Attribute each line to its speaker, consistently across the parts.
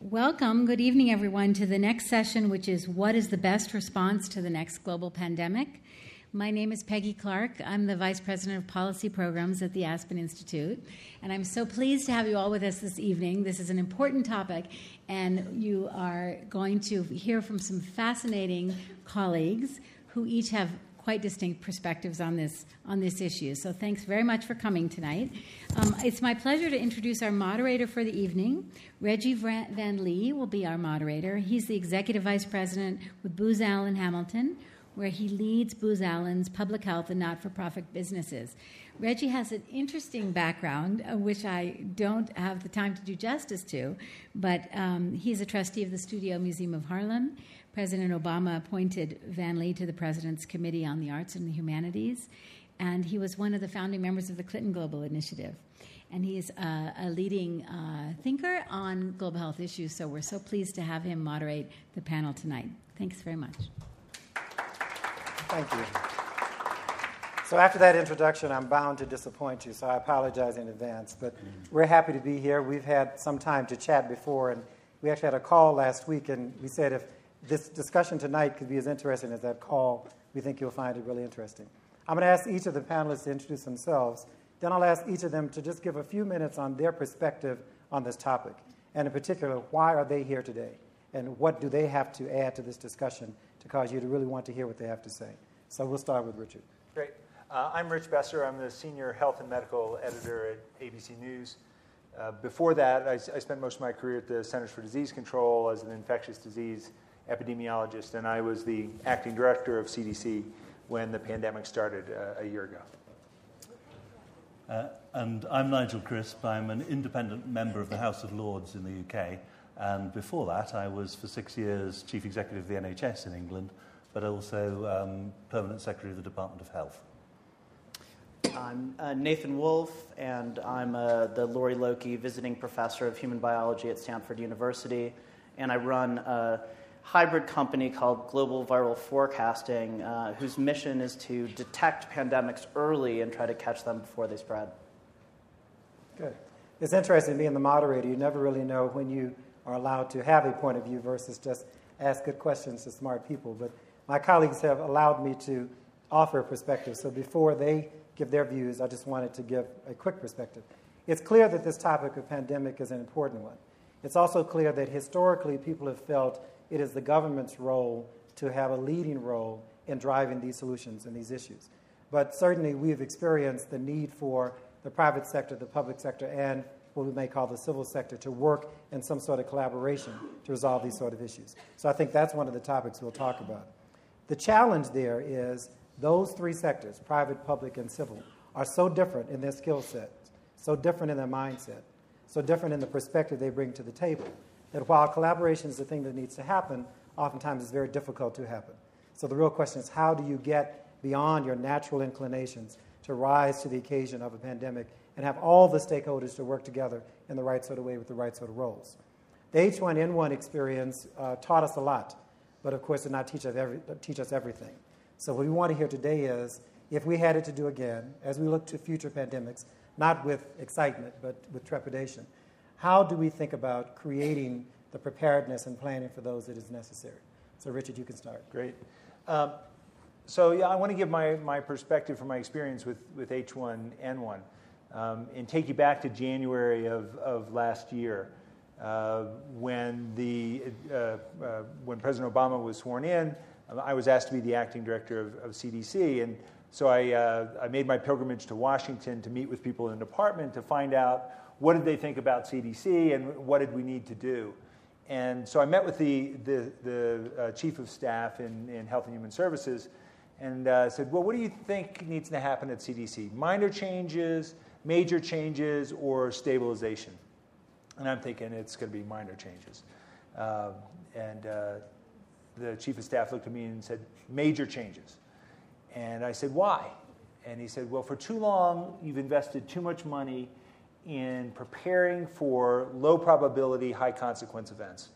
Speaker 1: Welcome. Good evening, everyone, to the next session, which is What is the Best Response to the Next Global Pandemic? My name is Peggy Clark. I'm the Vice President of Policy Programs at the Aspen Institute. And I'm so pleased to have you all with us this evening. This is an important topic, and you are going to hear from some fascinating colleagues who each have quite distinct perspectives on this on this issue. So thanks very much for coming tonight. Um, it's my pleasure to introduce our moderator for the evening. Reggie Van Lee will be our moderator. He's the executive vice president with Booz Allen Hamilton, where he leads Booz Allen's public health and not-for-profit businesses. Reggie has an interesting background, uh, which I don't have the time to do justice to, but um, he's a trustee of the Studio Museum of Harlem. President Obama appointed Van Lee to the President's Committee on the Arts and the Humanities, and he was one of the founding members of the Clinton Global Initiative. And he's a, a leading uh, thinker on global health issues, so we're so pleased to have him moderate the panel tonight. Thanks very much.
Speaker 2: Thank you. So, after that introduction, I'm bound to disappoint you, so I apologize in advance. But we're happy to be here. We've had some time to chat before, and we actually had a call last week, and we said if this discussion tonight could be as interesting as that call. We think you'll find it really interesting. I'm going to ask each of the panelists to introduce themselves. Then I'll ask each of them to just give a few minutes on their perspective on this topic. And in particular, why are they here today? And what do they have to add to this discussion to cause you to really want to hear what they have to say? So we'll start with Richard.
Speaker 3: Great. Uh, I'm Rich Besser. I'm the senior health and medical editor at ABC News. Uh, before that, I, I, spent most of my career at the Centers for Disease Control as an infectious disease epidemiologist, and I was the acting director of CDC when the pandemic started uh, a year ago.
Speaker 4: Uh, and I'm Nigel Crisp. I'm an independent member of the House of Lords in the UK. And before that, I was for six years chief executive of the NHS in England, but also um, permanent secretary of the Department of Health.
Speaker 5: I'm uh, Nathan Wolfe, and I'm uh, the Lorry Lokey visiting professor of human biology at Stanford University. And I run uh, hybrid company called Global Viral Forecasting, uh, whose mission is to detect pandemics early and try to catch them before they spread.
Speaker 2: Good. It's interesting being the moderator. You never really know when you are allowed to have a point of view versus just ask good questions to smart people. But my colleagues have allowed me to offer a perspective. So before they give their views, I just wanted to give a quick perspective. It's clear that this topic of pandemic is an important one. It's also clear that historically people have felt it is the government's role to have a leading role in driving these solutions and these issues. But certainly, we have experienced the need for the private sector, the public sector, and what we may call the civil sector to work in some sort of collaboration to resolve these sort of issues. So I think that's one of the topics we'll talk about. The challenge there is those three sectors, private, public, and civil, are so different in their skill sets, so different in their mindset, so different in the perspective they bring to the table that while collaboration is the thing that needs to happen, oftentimes it's very difficult to happen. So the real question is how do you get beyond your natural inclinations to rise to the occasion of a pandemic and have all the stakeholders to work together in the right sort of way with the right sort of roles? The H1N1 experience uh, taught us a lot, but of course did not teach us, every, teach us everything. So what we want to hear today is if we had it to do again, as we look to future pandemics, not with excitement, but with trepidation, how do we think about creating the preparedness and planning for those that is necessary? So, Richard, you can start.
Speaker 3: Great. Um, so, yeah, I want to give my, my perspective from my experience with, with H1N1 um, and take you back to January of, of last year uh, when, the, uh, uh, when President Obama was sworn in. I was asked to be the acting director of, of CDC, and so I, uh, I made my pilgrimage to Washington to meet with people in the department to find out what did they think about CDC and what did we need to do. And so I met with the, the, the uh, chief of staff in, in Health and Human Services and uh, said, Well, what do you think needs to happen at CDC? Minor changes, major changes, or stabilization? And I'm thinking it's going to be minor changes. Um, and uh, the chief of staff looked at me and said, Major changes. And I said, Why? And he said, Well, for too long, you've invested too much money in preparing for low probability, high consequence events.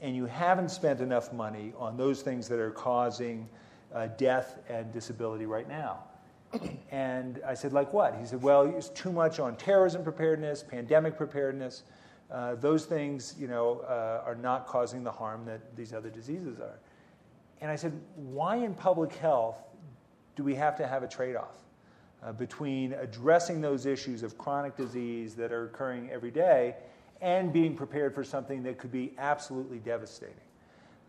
Speaker 3: And you haven't spent enough money on those things that are causing uh, death and disability right now. and I said, like what? He said, well, it's too much on terrorism preparedness, pandemic preparedness. uh, those things, you know, uh, are not causing the harm that these other diseases are. And I said, why in public health do we have to have a trade off uh, between addressing those issues of chronic disease that are occurring every day and being prepared for something that could be absolutely devastating?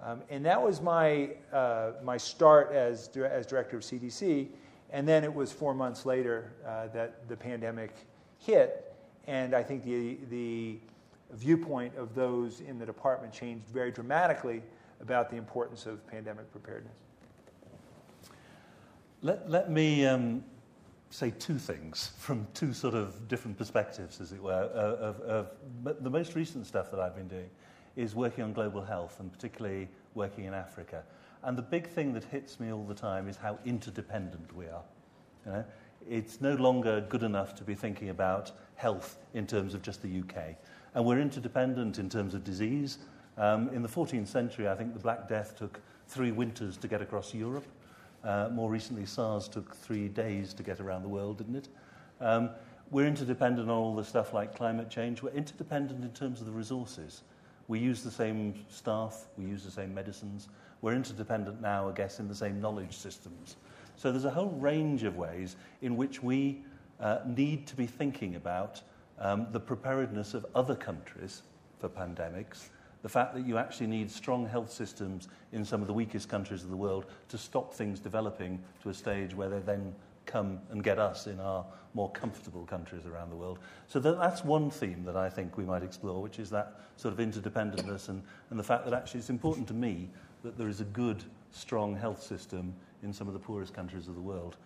Speaker 3: Um, and that was my, uh, my start as, as director of CDC. And then it was four months later uh, that the pandemic hit. And I think the, the viewpoint of those in the department changed very dramatically about the importance of pandemic preparedness.
Speaker 4: Let, let me um, say two things from two sort of different perspectives, as it were. Of, of, of, the most recent stuff that I've been doing is working on global health and particularly working in Africa. And the big thing that hits me all the time is how interdependent we are. You know? It's no longer good enough to be thinking about health in terms of just the UK. And we're interdependent in terms of disease. Um, in the 14th century, I think the Black Death took three winters to get across Europe. Uh, more recently, SARS took three days to get around the world, didn't it? Um, we're interdependent on all the stuff like climate change. We're interdependent in terms of the resources. We use the same staff, we use the same medicines. We're interdependent now, I guess, in the same knowledge systems. So there's a whole range of ways in which we uh, need to be thinking about um, the preparedness of other countries for pandemics, the fact that you actually need strong health systems in some of the weakest countries of the world to stop things developing to a stage where they then come and get us in our more comfortable countries around the world. So that, that's one theme that I think we might explore, which is that sort of interdependentness and, and the fact that actually it's important to me that there is a good, strong health system in some of the poorest countries of the world.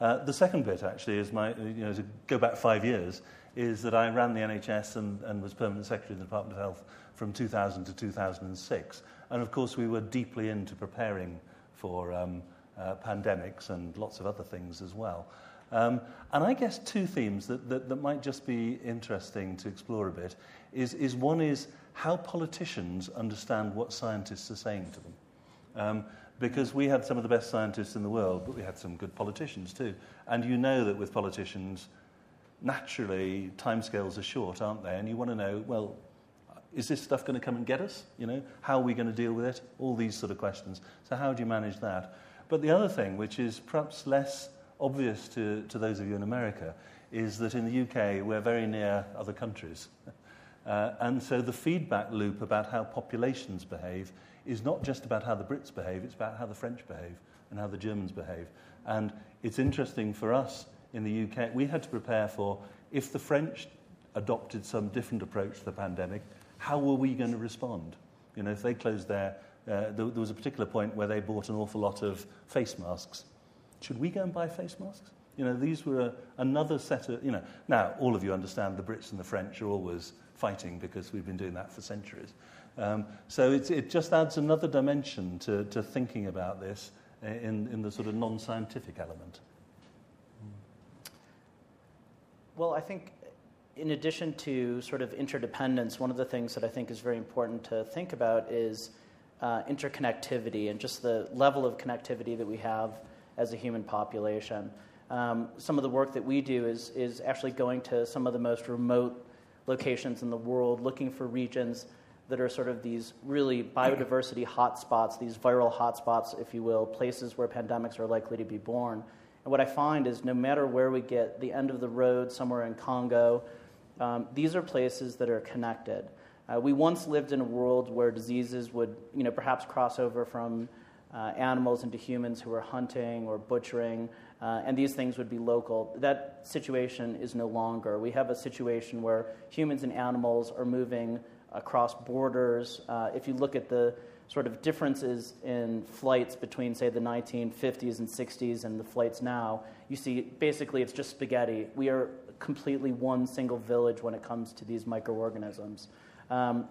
Speaker 4: Uh, the second bit, actually, is my, you know, to go back five years, is that I ran the NHS and, and was permanent secretary in the Department of Health from 2000 to 2006. And of course, we were deeply into preparing for um, uh, pandemics and lots of other things as well. Um, and I guess two themes that, that, that, might just be interesting to explore a bit is, is one is how politicians understand what scientists are saying to them. Um, because we had some of the best scientists in the world, but we had some good politicians too. And you know that with politicians, naturally, timescales are short, aren't they? And you want to know, well, is this stuff going to come and get us? You know, how are we going to deal with it? All these sort of questions. So how do you manage that? But the other thing, which is perhaps less obvious to, to those of you in America, is that in the UK we're very near other countries. Uh, and so the feedback loop about how populations behave is not just about how the Brits behave, it's about how the French behave and how the Germans behave. And it's interesting for us in the UK, we had to prepare for if the French adopted some different approach to the pandemic, how were we going to respond? You know, if they closed their, uh, there, there was a particular point where they bought an awful lot of face masks. Should we go and buy face masks? You know, these were a, another set of, you know, now all of you understand the Brits and the French are always fighting because we've been doing that for centuries. Um, so it just adds another dimension to, to thinking about this in, in the sort of non scientific element.
Speaker 5: Well, I think in addition to sort of interdependence, one of the things that I think is very important to think about is uh, interconnectivity and just the level of connectivity that we have as a human population. Um, some of the work that we do is, is actually going to some of the most remote locations in the world, looking for regions that are sort of these really biodiversity hotspots, these viral hotspots, if you will, places where pandemics are likely to be born. And what I find is no matter where we get, the end of the road, somewhere in Congo, um, these are places that are connected. Uh, we once lived in a world where diseases would, you know, perhaps cross over from uh, animals into humans who were hunting or butchering, uh, and these things would be local. That situation is no longer. We have a situation where humans and animals are moving across borders. Uh, if you look at the sort of differences in flights between, say, the 1950s and 60s and the flights now, you see basically it's just spaghetti. We are completely one single village when it comes to these microorganisms. Um,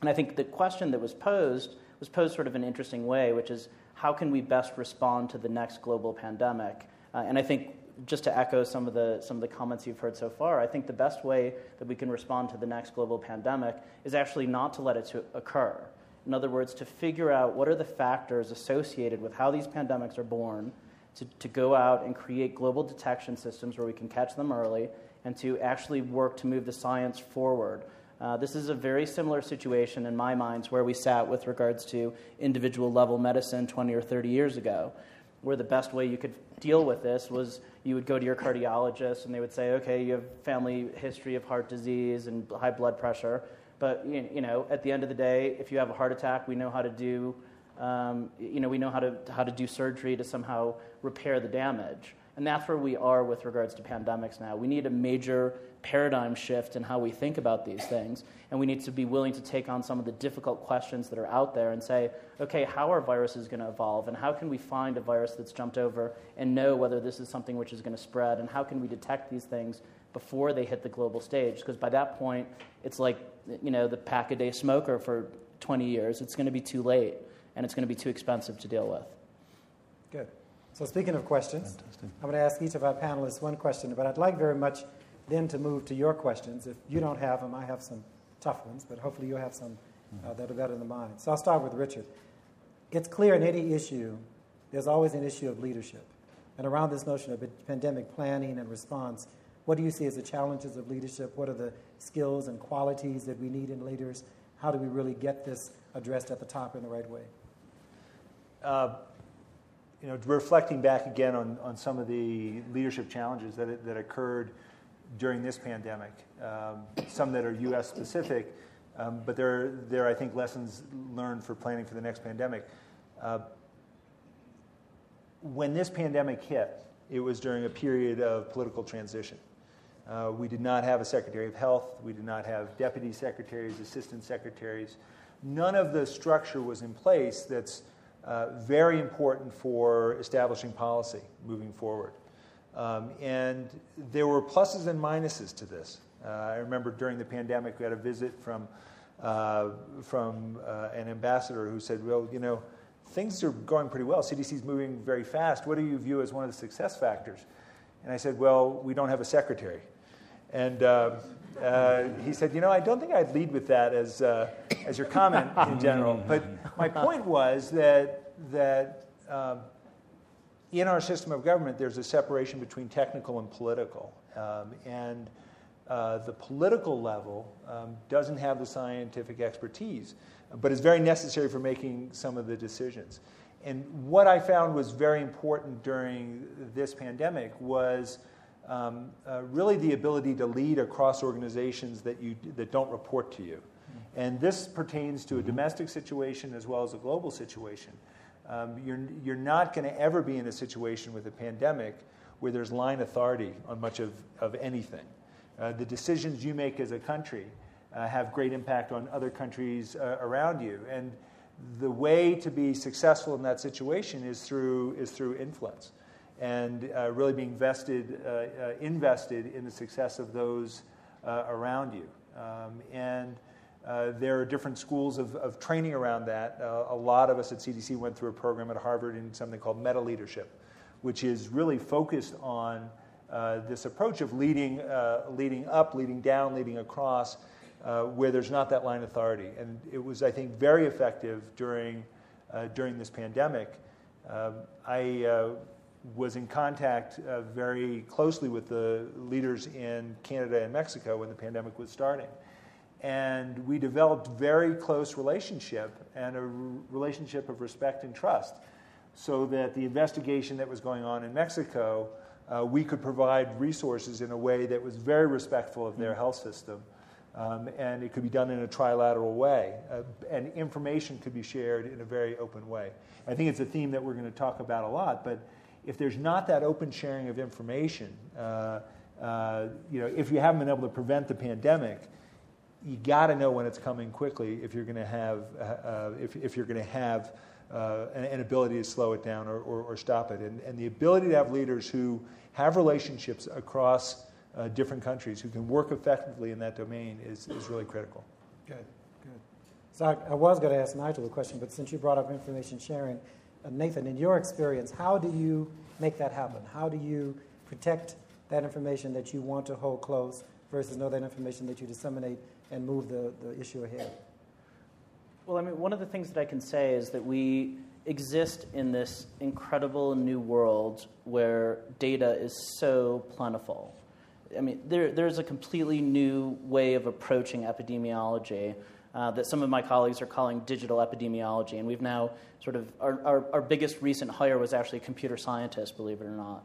Speaker 5: and I think the question that was posed was posed sort of an interesting way, which is how can we best respond to the next global pandemic? Uh, and I think just to echo some of the some of the comments you've heard so far, I think the best way that we can respond to the next global pandemic is actually not to let it to occur. In other words, to figure out what are the factors associated with how these pandemics are born, to, to go out and create global detection systems where we can catch them early, and to actually work to move the science forward. Uh, this is a very similar situation in my mind where we sat with regards to individual level medicine 20 or 30 years ago, where the best way you could deal with this was you would go to your cardiologist and they would say, okay, you have family history of heart disease and high blood pressure. But you know, at the end of the day, if you have a heart attack, we know how to do, um, you know, we know how to how to do surgery to somehow repair the damage. And that's where we are with regards to pandemics now. We need a major paradigm shift in how we think about these things. And we need to be willing to take on some of the difficult questions that are out there and say, okay, how are viruses going to evolve? And how can we find a virus that's jumped over and know whether this is something which is going to spread? And how can we detect these things before they hit the global stage? Because by that point, it's like, you know, the pack a day smoker for 20 years. It's going to be too late and it's going to be too expensive to deal with.
Speaker 2: Good. So, speaking of questions, Fantastic. I'm going to ask each of our panelists one question, but I'd like very much then to move to your questions. If you don't have them, I have some tough ones, but hopefully you'll have some uh, that are better than mine. So, I'll start with Richard. It's clear in any issue, there's always an issue of leadership. And around this notion of pandemic planning and response, what do you see as the challenges of leadership? What are the skills and qualities that we need in leaders? How do we really get this addressed at the top in the right way?
Speaker 3: Uh, you know, reflecting back again on, on some of the leadership challenges that, that occurred during this pandemic, um, some that are U.S. specific, um, but there, there are, I think, lessons learned for planning for the next pandemic. Uh, when this pandemic hit, it was during a period of political transition. Uh, we did not have a Secretary of Health. We did not have deputy secretaries, assistant secretaries. None of the structure was in place that's uh, very important for establishing policy moving forward. Um, and there were pluses and minuses to this. Uh, I remember during the pandemic, we had a visit from, uh, from uh, an ambassador who said, Well, you know, things are going pretty well. CDC is moving very fast. What do you view as one of the success factors? And I said, Well, we don't have a secretary. And uh, uh, he said, You know, I don't think I'd lead with that as, uh, as your comment in general. But my point was that, that um, in our system of government, there's a separation between technical and political. Um, and uh, the political level um, doesn't have the scientific expertise, but is very necessary for making some of the decisions. And what I found was very important during this pandemic was um, uh, really the ability to lead across organizations that, you, that don't report to you. And this pertains to a domestic situation as well as a global situation. Um, you're, you're not going to ever be in a situation with a pandemic where there's line authority on much of, of anything. Uh, the decisions you make as a country uh, have great impact on other countries uh, around you. And the way to be successful in that situation is through, is through influence and uh, really being vested, uh, uh, invested in the success of those uh, around you. Um, and uh, there are different schools of, of training around that. Uh, a lot of us at CDC went through a program at Harvard in something called meta leadership, which is really focused on this approach of leading, leading up, leading down, leading across, where there's not that line authority. And it was, I think, very effective during, during this pandemic. Um, I was in contact uh, very closely with the leaders in Canada and Mexico when the pandemic was starting. And we developed very close relationship and a r- relationship of respect and trust so that the investigation that was going on in Mexico, uh, we could provide resources in a way that was very respectful of their health system. Um, and it could be done in a trilateral way. Uh, and information could be shared in a very open way. I think it's a theme that we're going to talk about a lot, but if there's not that open sharing of information, uh, uh, you know, if you haven't been able to prevent the pandemic, you got to know when it's coming quickly if you're going to have uh, uh if, if you're going to have uh, an, an, ability to slow it down or, or, or, stop it. And, and the ability to have leaders who have relationships across uh, different countries who can work effectively in that domain is, is really critical.
Speaker 2: Good, good. So I, I was going to ask Nigel a question, but since you brought up information sharing, Uh, Nathan, in your experience, how do you make that happen? How do you protect that information that you want to hold close versus know that information that you disseminate and move the, the issue ahead?
Speaker 5: Well, I mean, one of the things that I can say is that we exist in this incredible new world where data is so plentiful. I mean, there, there's a completely new way of approaching epidemiology uh, that some of my colleagues are calling digital epidemiology. And we've now sort of, our, our, our biggest recent hire was actually a computer scientist, believe it or not.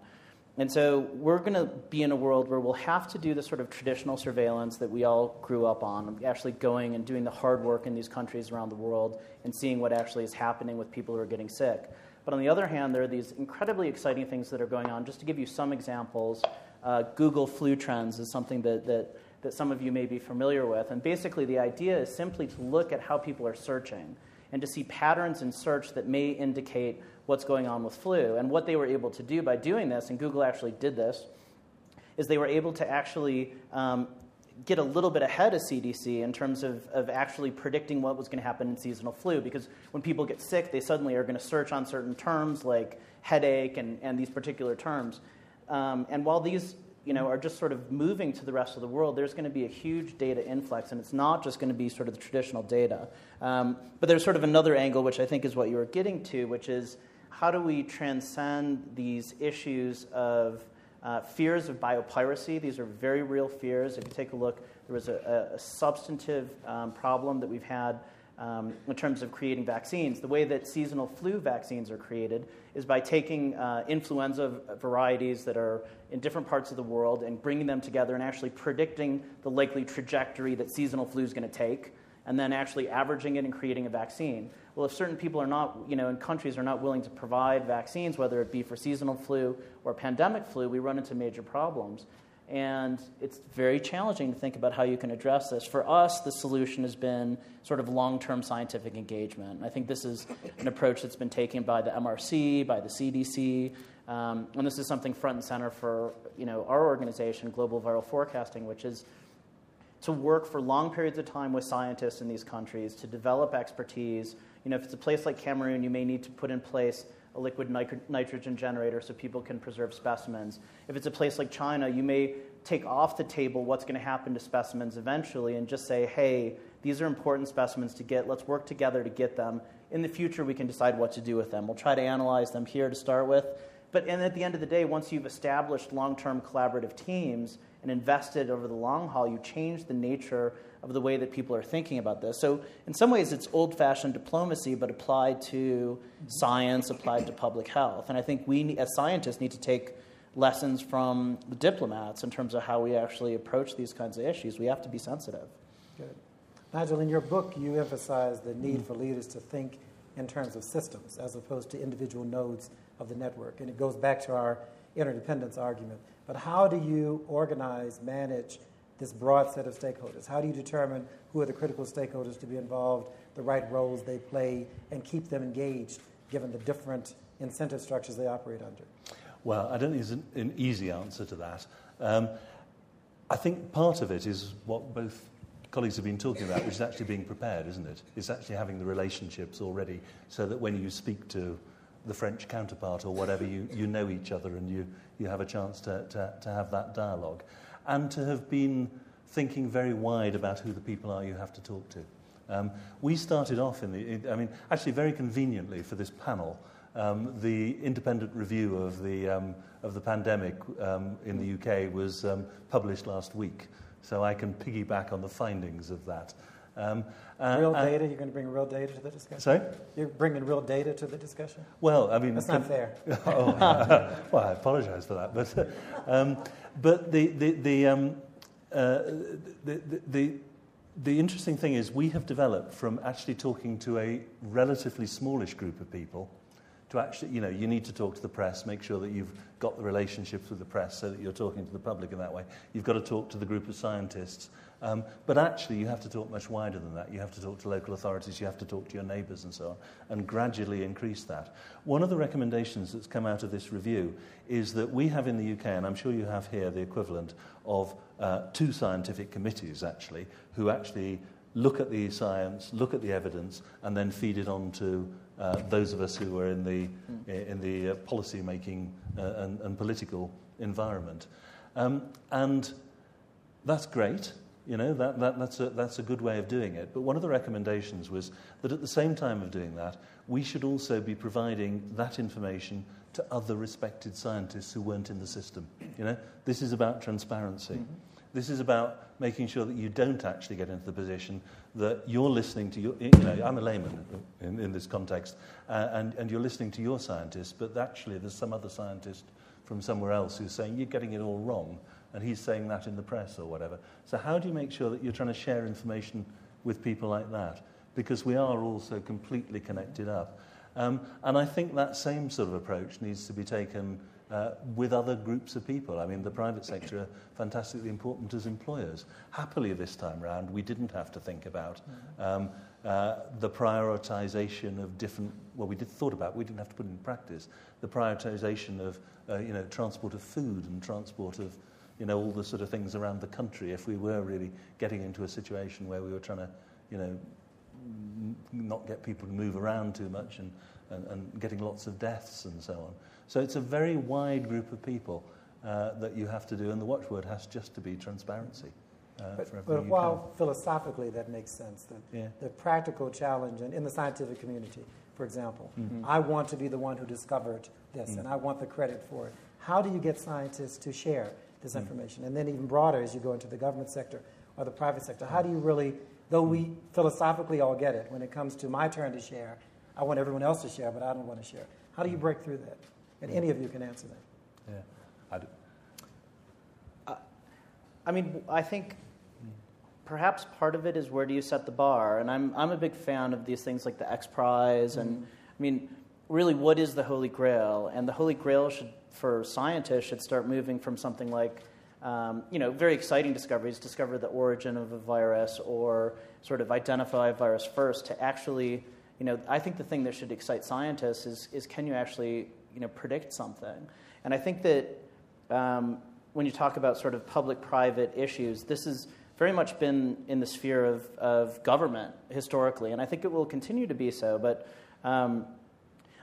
Speaker 5: And so we're going to be in a world where we'll have to do the sort of traditional surveillance that we all grew up on, actually going and doing the hard work in these countries around the world and seeing what actually is happening with people who are getting sick. But on the other hand, there are these incredibly exciting things that are going on. Just to give you some examples, uh, Google Flu Trends is something that, that, that some of you may be familiar with. And basically, the idea is simply to look at how people are searching and to see patterns in search that may indicate what's going on with flu. And what they were able to do by doing this, and Google actually did this, is they were able to actually um, get a little bit ahead of CDC in terms of, of actually predicting what was going to happen in seasonal flu. Because when people get sick, they suddenly are going to search on certain terms like headache and, and these particular terms. Um, and while these you know, are just sort of moving to the rest of the world, there's going to be a huge data influx, and it's not just going to be sort of the traditional data. Um, but there's sort of another angle, which I think is what you were getting to, which is how do we transcend these issues of uh, fears of biopiracy? These are very real fears. If you take a look, there was a, a substantive um, problem that we've had um, in terms of creating vaccines. The way that seasonal flu vaccines are created is by taking uh, influenza varieties that are in different parts of the world and bringing them together and actually predicting the likely trajectory that seasonal flu is going to take, and then actually averaging it and creating a vaccine. Well, if certain people are not, you know, in countries are not willing to provide vaccines, whether it be for seasonal flu or pandemic flu, we run into major problems. And it's very challenging to think about how you can address this. For us, the solution has been sort of long term scientific engagement. I think this is an approach that's been taken by the MRC, by the CDC, um, and this is something front and center for you know, our organization, Global Viral Forecasting, which is to work for long periods of time with scientists in these countries to develop expertise. You know, if it's a place like Cameroon, you may need to put in place a liquid nitro- nitrogen generator so people can preserve specimens. If it's a place like China, you may take off the table what's going to happen to specimens eventually and just say, hey, these are important specimens to get. Let's work together to get them. In the future, we can decide what to do with them. We'll try to analyze them here to start with. But and at the end of the day, once you've established long term collaborative teams and invested over the long haul, you change the nature of the way that people are thinking about this. So, in some ways, it's old fashioned diplomacy, but applied to science, applied to public health. And I think we, as scientists, need to take lessons from the diplomats in terms of how we actually approach these kinds of issues. We have to be sensitive.
Speaker 2: Good. Nigel, in your book, you emphasize the need for leaders to think in terms of systems as opposed to individual nodes of the network. And it goes back to our interdependence argument. But how do you organize, manage this broad set of stakeholders? How do you determine who are the critical stakeholders to be involved, the right roles they play, and keep them engaged given the different incentive structures they operate under?
Speaker 4: Well, I don't think there's an, an easy answer to that. Um, I think part of it is what both colleagues have been talking about, which is actually being prepared, isn't it? It's actually having the relationships already so that when you speak to the French counterpart or whatever, you, you know each other and you, you have a chance to, to, to have that dialogue. And to have been thinking very wide about who the people are you have to talk to. Um, we started off in the, I mean, actually very conveniently for this panel, um, the independent review of the, um, of the pandemic um, in the UK was um, published last week. So I can piggyback on the findings of that.
Speaker 2: Um, uh, real uh, data? You're going to bring real data to the discussion?
Speaker 4: Sorry?
Speaker 2: You're bringing real data to the discussion?
Speaker 4: Well, I mean...
Speaker 2: That's not fair.
Speaker 4: oh, well, I apologize for that. But, um, but the, the, the, um, uh, the, the, the interesting thing is we have developed from actually talking to a relatively smallish group of people to actually, you know, you need to talk to the press, make sure that you've got the relationships with the press so that you're talking to the public in that way. You've got to talk to the group of scientists um, but actually, you have to talk much wider than that. You have to talk to local authorities, you have to talk to your neighbours, and so on, and gradually increase that. One of the recommendations that's come out of this review is that we have in the UK, and I'm sure you have here the equivalent of uh, two scientific committees, actually, who actually look at the science, look at the evidence, and then feed it on to uh, those of us who are in the, in the uh, policy making uh, and, and, political environment. Um, and that's great You know, that, that, that's, a, that's a good way of doing it. But one of the recommendations was that at the same time of doing that, we should also be providing that information to other respected scientists who weren't in the system. You know, this is about transparency. Mm-hmm. This is about making sure that you don't actually get into the position that you're listening to your, you know, I'm a layman in, in this context, uh, and, and you're listening to your scientist, but actually there's some other scientist from somewhere else who's saying you're getting it all wrong and he's saying that in the press or whatever. So, how do you make sure that you're trying to share information with people like that? Because we are also completely connected up. Um, and I think that same sort of approach needs to be taken uh, with other groups of people. I mean, the private sector are fantastically important as employers. Happily, this time round, we didn't have to think about um, uh, the prioritization of different, well, we did thought about, we didn't have to put it in practice, the prioritization of, uh, you know, transport of food and transport of you know, all the sort of things around the country if we were really getting into a situation where we were trying to, you know, not get people to move around too much and, and, and getting lots of deaths and so on. So it's a very wide group of people uh, that you have to do, and the watchword has just to be transparency.
Speaker 2: Uh, but, but while philosophically that makes sense, the, yeah. the practical challenge in, in the scientific community, for example, mm-hmm. I want to be the one who discovered this, mm-hmm. and I want the credit for it. How do you get scientists to share? This mm. information? And then even broader as you go into the government sector or the private sector, how do you really, though we philosophically all get it, when it comes to my turn to share, I want everyone else to share, but I don't want to share. How do you break through that? And any of you can answer that.
Speaker 4: Yeah, I do.
Speaker 5: Uh, I mean, I think perhaps part of it is where do you set the bar? And I'm, I'm a big fan of these things like the X Prize. And mm-hmm. I mean, really, what is the Holy Grail? And the Holy Grail should for scientists should start moving from something like um, you know, very exciting discoveries, discover the origin of a virus or sort of identify a virus first to actually, you know, I think the thing that should excite scientists is, is can you actually, you know, predict something? And I think that um, when you talk about sort of public-private issues, this has very much been in the sphere of, of government historically, and I think it will continue to be so, but um,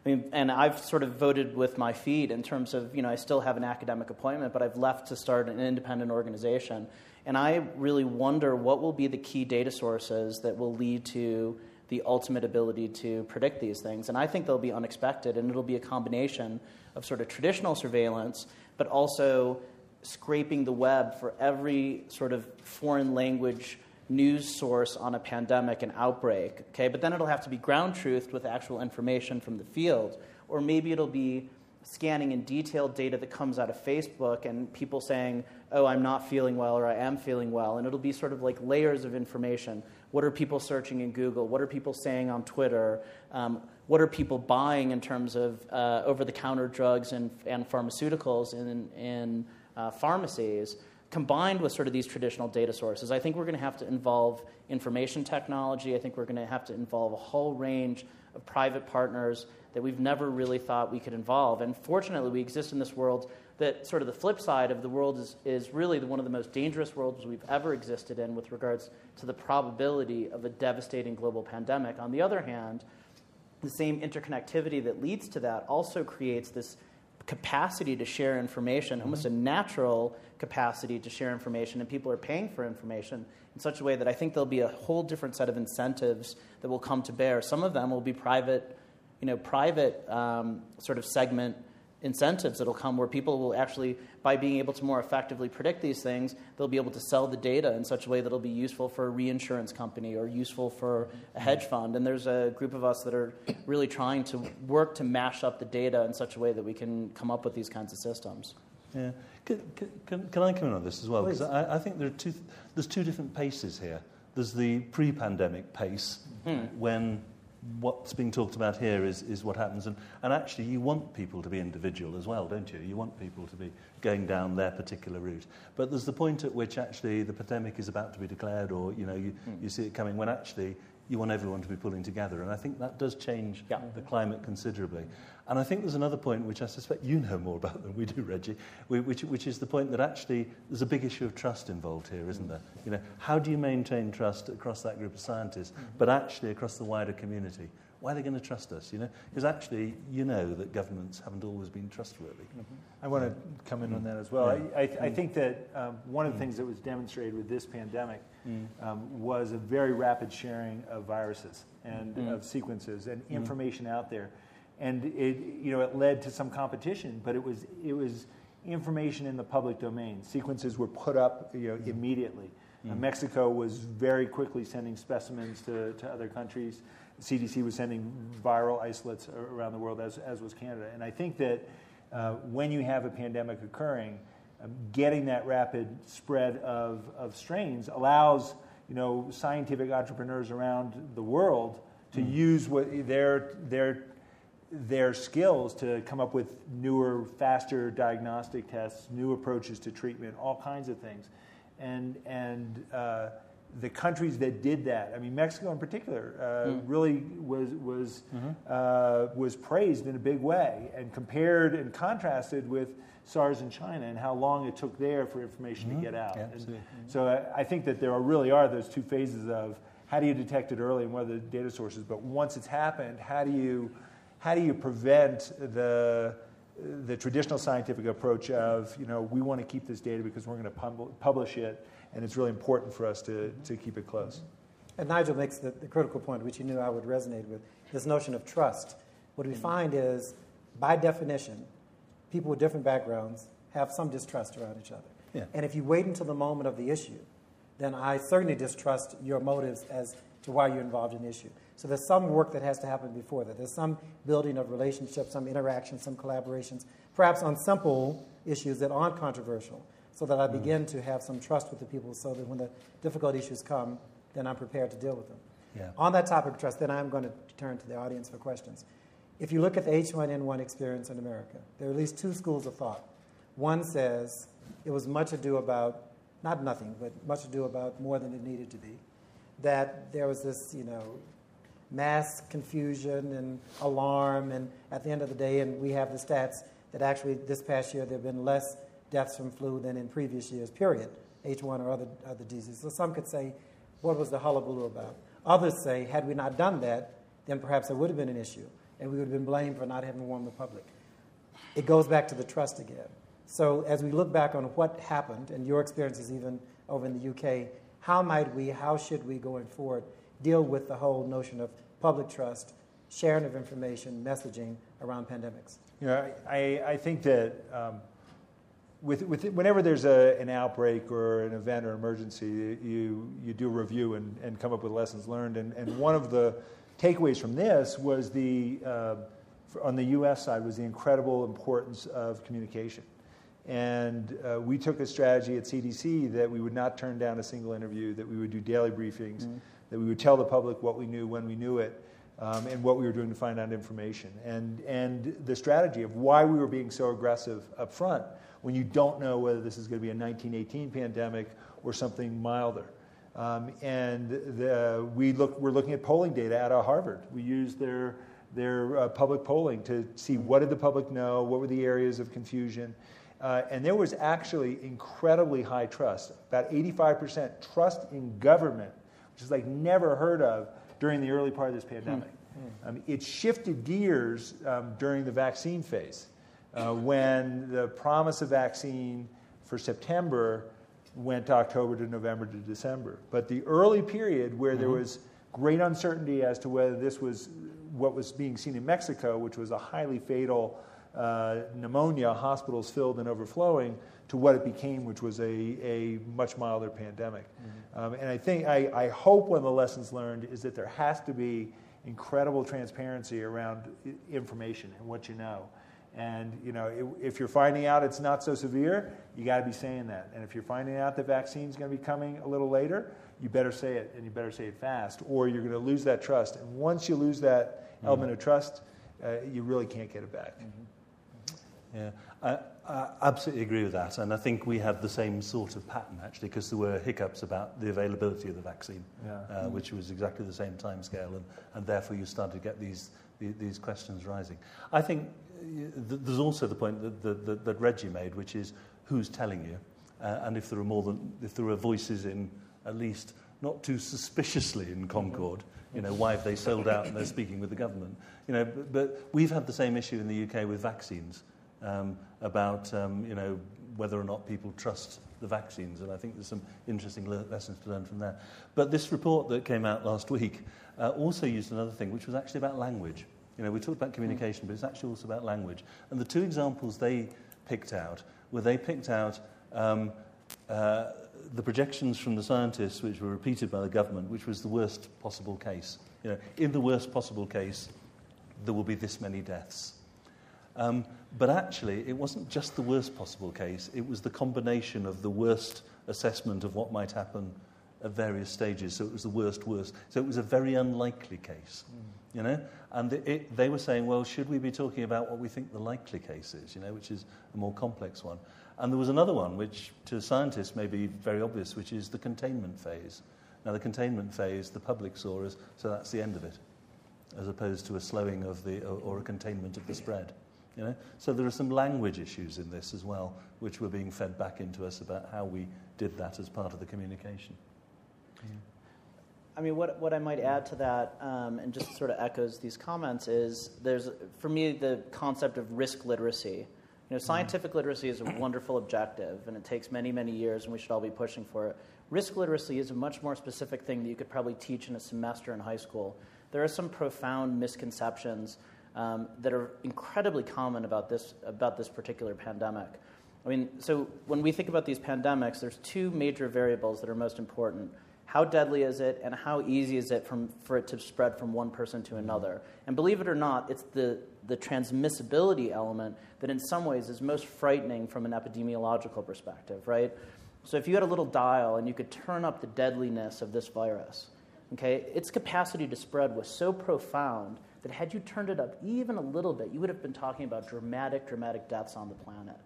Speaker 5: I mean, and I've sort of voted with my feet in terms of, you know, I still have an academic appointment, but I've left to start an independent organization. And I really wonder what will be the key data sources that will lead to the ultimate ability to predict these things. And I think they'll be unexpected, and it'll be a combination of sort of traditional surveillance, but also scraping the web for every sort of foreign language news source on a pandemic and outbreak, okay? But then it'll have to be ground truthed with actual information from the field. Or maybe it'll be scanning in detailed data that comes out of Facebook and people saying, oh, I'm not feeling well or I am feeling well. And it'll be sort of like layers of information. What are people searching in Google? What are people saying on Twitter? Um, what are people buying in terms of uh, over the counter drugs and, and pharmaceuticals in, in uh, pharmacies? Combined with sort of these traditional data sources, I think we're going to have to involve information technology. I think we're going to have to involve a whole range of private partners that we've never really thought we could involve. And fortunately, we exist in this world that sort of the flip side of the world is, is really the, one of the most dangerous worlds we've ever existed in with regards to the probability of a devastating global pandemic. On the other hand, the same interconnectivity that leads to that also creates this capacity to share information, almost a mm-hmm. natural capacity to share information, and people are paying for information in such a way that I think there'll be a whole different set of incentives that will come to bear. Some of them will be private, you know, private um, sort of segment incentives that'll come where people will actually, by being able to more effectively predict these things, they'll be able to sell the data in such a way that'll be useful for a reinsurance company or useful for a hedge fund. And there's a group of us that are really trying to work to mash up the data in such a way that we can come up with these kinds of systems.
Speaker 4: Yeah. Can, can, can I come in on this as well? Because I, I, think there are two, there's two different paces here. There's the pre pandemic pace hmm. when what's being talked about here is, is what happens. And, and actually, you want people to be individual as well, don't you? You want people to be going down their particular route. But there's the point at which actually the pandemic is about to be declared, or you know, you, mm. you see it coming when actually you want everyone to be pulling together. And I think that does change yeah. the climate considerably. And I think there's another point which I suspect you know more about than we do, Reggie, which, which is the point that actually there's a big issue of trust involved here, isn't there? You know, how do you maintain trust across that group of scientists, but actually across the wider community? Why are they going to trust us? You know, because actually, you know that governments haven't always been trustworthy. Mm-hmm.
Speaker 3: I want to come in on that as well. Yeah. I, I, I, think that um, one of the things that was demonstrated with this pandemic mm. um, was a very rapid sharing of viruses and mm. of sequences and mm. information out there and it you know it led to some competition, but it was it was information in the public domain. Sequences were put up you know mm-hmm. immediately. Mm-hmm. Mexico was very quickly sending specimens to, to other countries. CDC was sending viral isolates around the world, as, as was Canada. And I think that uh, when you have a pandemic occurring, um, getting that rapid spread of, of strains allows you know scientific entrepreneurs around the world to mm. use what their their their skills to come up with newer, faster diagnostic tests, new approaches to treatment, all kinds of things. And, and uh, the countries that did that, I mean, Mexico in particular, uh, mm. really was, was, mm-hmm. uh, was praised in a big way and compared and contrasted with SARS in China and how long it took there for information mm-hmm. to get out. Yeah, so I, I think that there are, really are those two phases of how do you detect it early and what are the data sources, but once it's happened, how do you how do you prevent the the traditional scientific approach of, you know, we want to keep this data because we're going to pub- publish it, and it's really important for us to, to keep it close.
Speaker 2: And Nigel makes the, the critical point, which you knew I would resonate with this notion of trust. What we mm-hmm. find is, by definition, people with different backgrounds have some distrust around each other. Yeah. And if you wait until the moment of the issue, then I certainly distrust your motives as to why you're involved in the issue. So there's some work that has to happen before that. There's some building of relationships, some interactions, some collaborations, perhaps on simple issues that aren't controversial, so that I mm. begin to have some trust with the people so that when the difficult issues come, then I'm prepared to deal with them. Yeah. On that topic of trust, then I'm going to turn to the audience for questions. If you look at the H1N1 experience in America, there are at least two schools of thought. One says it was much ado about, not nothing, but much ado about more than it needed to be. That there was this, you know, mass confusion and alarm. And at the end of the day, and we have the stats that actually this past year there have been less deaths from flu than in previous years, period, H1 or other, other diseases. So some could say, what was the hullabaloo about? Others say, had we not done that, then perhaps there would have been an issue, and we would have been blamed for not having warned the public. It goes back to the trust again. So as we look back on what happened, and your experiences even over in the UK, how might we, how should we going forward deal with the whole notion of public trust, sharing of information, messaging around pandemics?
Speaker 3: You know, I, I think that um, with, with, whenever there's a, an outbreak or an event or emergency, you, you do a review and, and come up with lessons learned. And, and one of the takeaways from this was the, uh, on the US side, was the incredible importance of communication. And uh, we took a strategy at CDC that we would not turn down a single interview, that we would do daily briefings. Mm-hmm that we would tell the public what we knew when we knew it, um, and what we were doing to find out information. And, and the strategy of why we were being so aggressive up front when you don't know whether this is going to be a 1918 pandemic or something milder. Um, and the, we look, we're looking at polling data out of Harvard. We use their, their uh, public polling to see what did the public know, what were the areas of confusion. Uh, and there was actually incredibly high trust, about 85% trust in government which is like never heard of during the early part of this pandemic. Hmm. Um, it shifted gears um, during the vaccine phase uh, when the promise of vaccine for September went to October to November to December. But the early period where mm-hmm. there was great uncertainty as to whether this was what was being seen in Mexico, which was a highly fatal uh, pneumonia, hospitals filled and overflowing, to what it became, which was a, a much milder pandemic. Mm-hmm. Um, and I think, I, I hope one of the lessons learned is that there has to be incredible transparency around information and what you know. And you know, if you're finding out it's not so severe, you got to be saying that. And if you're finding out the vaccine's going to be coming a little later, you better say it, and you better say it fast, or you're going to lose that trust. And once you lose that mm-hmm. element of trust, uh, you really can't get it back.
Speaker 4: Mm-hmm. Yeah, I, I absolutely agree with that, and I think we had the same sort of pattern actually, because there were hiccups about the availability of the vaccine, yeah. uh, which was exactly the same timescale, and, and therefore you started to get these these questions rising. I think uh, there's also the point that, that, that Reggie made, which is who's telling you, uh, and if there are more than if there are voices in at least not too suspiciously in Concord, you know, why have they sold out and they're speaking with the government? You know, but, but we've had the same issue in the UK with vaccines um, about, um, you know, whether or not people trust the vaccines, and I think there's some interesting le- lessons to learn from there. But this report that came out last week uh, also used another thing, which was actually about language. You know, we talked about communication, but it's actually also about language. And the two examples they picked out were they picked out um, uh, the projections from the scientists, which were repeated by the government, which was the worst possible case. You know, in the worst possible case, there will be this many deaths. Um, but actually, it wasn't just the worst possible case, it was the combination of the worst assessment of what might happen at various stages. So it was the worst, worst. So it was a very unlikely case, mm. you know? And it, they were saying, well, should we be talking about what we think the likely case is, you know, which is a more complex one? And there was another one, which to scientists may be very obvious, which is the containment phase. Now, the containment phase, the public saw as, so that's the end of it, as opposed to a slowing of the, or, or a containment of the spread. You know? So there are some language issues in this as well, which were being fed back into us about how we did that as part of the communication.
Speaker 5: I mean, what, what I might add to that, um, and just sort of echoes these comments, is there's, for me, the concept of risk literacy. You know, scientific literacy is a wonderful objective, and it takes many, many years, and we should all be pushing for it. Risk literacy is a much more specific thing that you could probably teach in a semester in high school. There are some profound misconceptions um, that are incredibly common about this, about this particular pandemic. I mean, so when we think about these pandemics, there's two major variables that are most important. How deadly is it, and how easy is it from, for it to spread from one person to another? And believe it or not, it's the, the transmissibility element that, in some ways, is most frightening from an epidemiological perspective, right? So, if you had a little dial and you could turn up the deadliness of this virus, okay, its capacity to spread was so profound that had you turned it up even a little bit, you would have been talking about dramatic, dramatic deaths on the planet.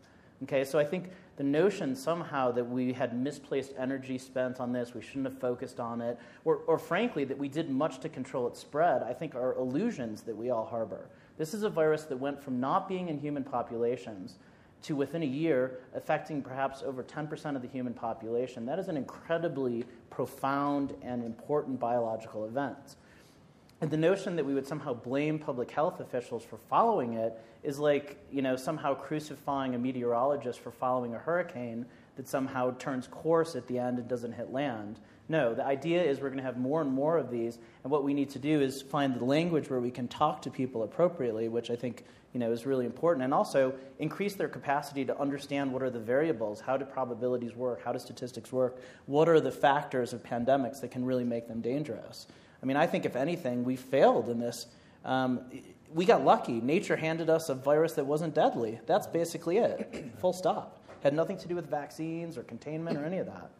Speaker 5: Okay, so I think the notion somehow that we had misplaced energy spent on this, we shouldn't have focused on it, or, or frankly, that we did much to control its spread, I think are illusions that we all harbor. This is a virus that went from not being in human populations to within a year affecting perhaps over 10% of the human population. That is an incredibly profound and important biological event. And the notion that we would somehow blame public health officials for following it is like, you know, somehow crucifying a meteorologist for following a hurricane that somehow turns course at the end and doesn't hit land. No, the idea is we're going to have more and more of these, and what we need to do is find the language where we can talk to people appropriately, which I think you know, is really important, and also increase their capacity to understand what are the variables, how do probabilities work, how do statistics work, what are the factors of pandemics that can really make them dangerous. I mean, I think if anything, we failed in this. Um, we got lucky. Nature handed us a virus that wasn't deadly. That's basically it. Full stop. Had nothing to do with vaccines or containment or any of that.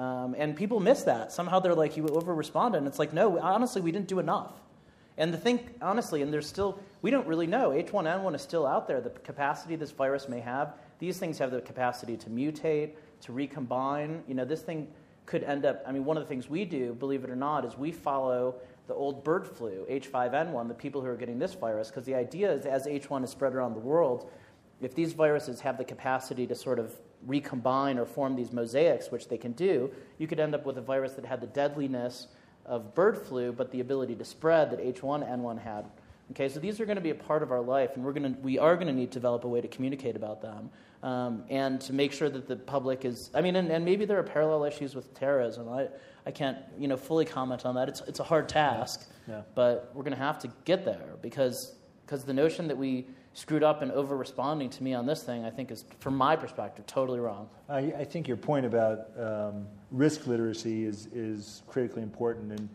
Speaker 5: Um, and people miss that. Somehow they're like, you over responded. And it's like, no, honestly, we didn't do enough. And the thing, honestly, and there's still, we don't really know. H1N1 is still out there. The capacity this virus may have, these things have the capacity to mutate, to recombine. You know, this thing could end up, I mean, one of the things we do, believe it or not, is we follow the old bird flu, H5N1, the people who are getting this virus, because the idea is as H1 is spread around the world, if these viruses have the capacity to sort of recombine or form these mosaics, which they can do, you could end up with a virus that had the deadliness of bird flu, but the ability to spread that H1N1 had. Okay, so these are going to be a part of our life, and we're going to, we are going to need to develop a way to communicate about them um, and to make sure that the public is. I mean, and, and, maybe there are parallel issues with terrorism. I, I can't you know fully comment on that. It's it's a hard task, yeah. Yeah. but we're going to have to get there because because the notion that we screwed up and over responding to me on this thing, I think is, from my perspective, totally wrong.
Speaker 3: I, I think your point about um, risk literacy is is critically important and.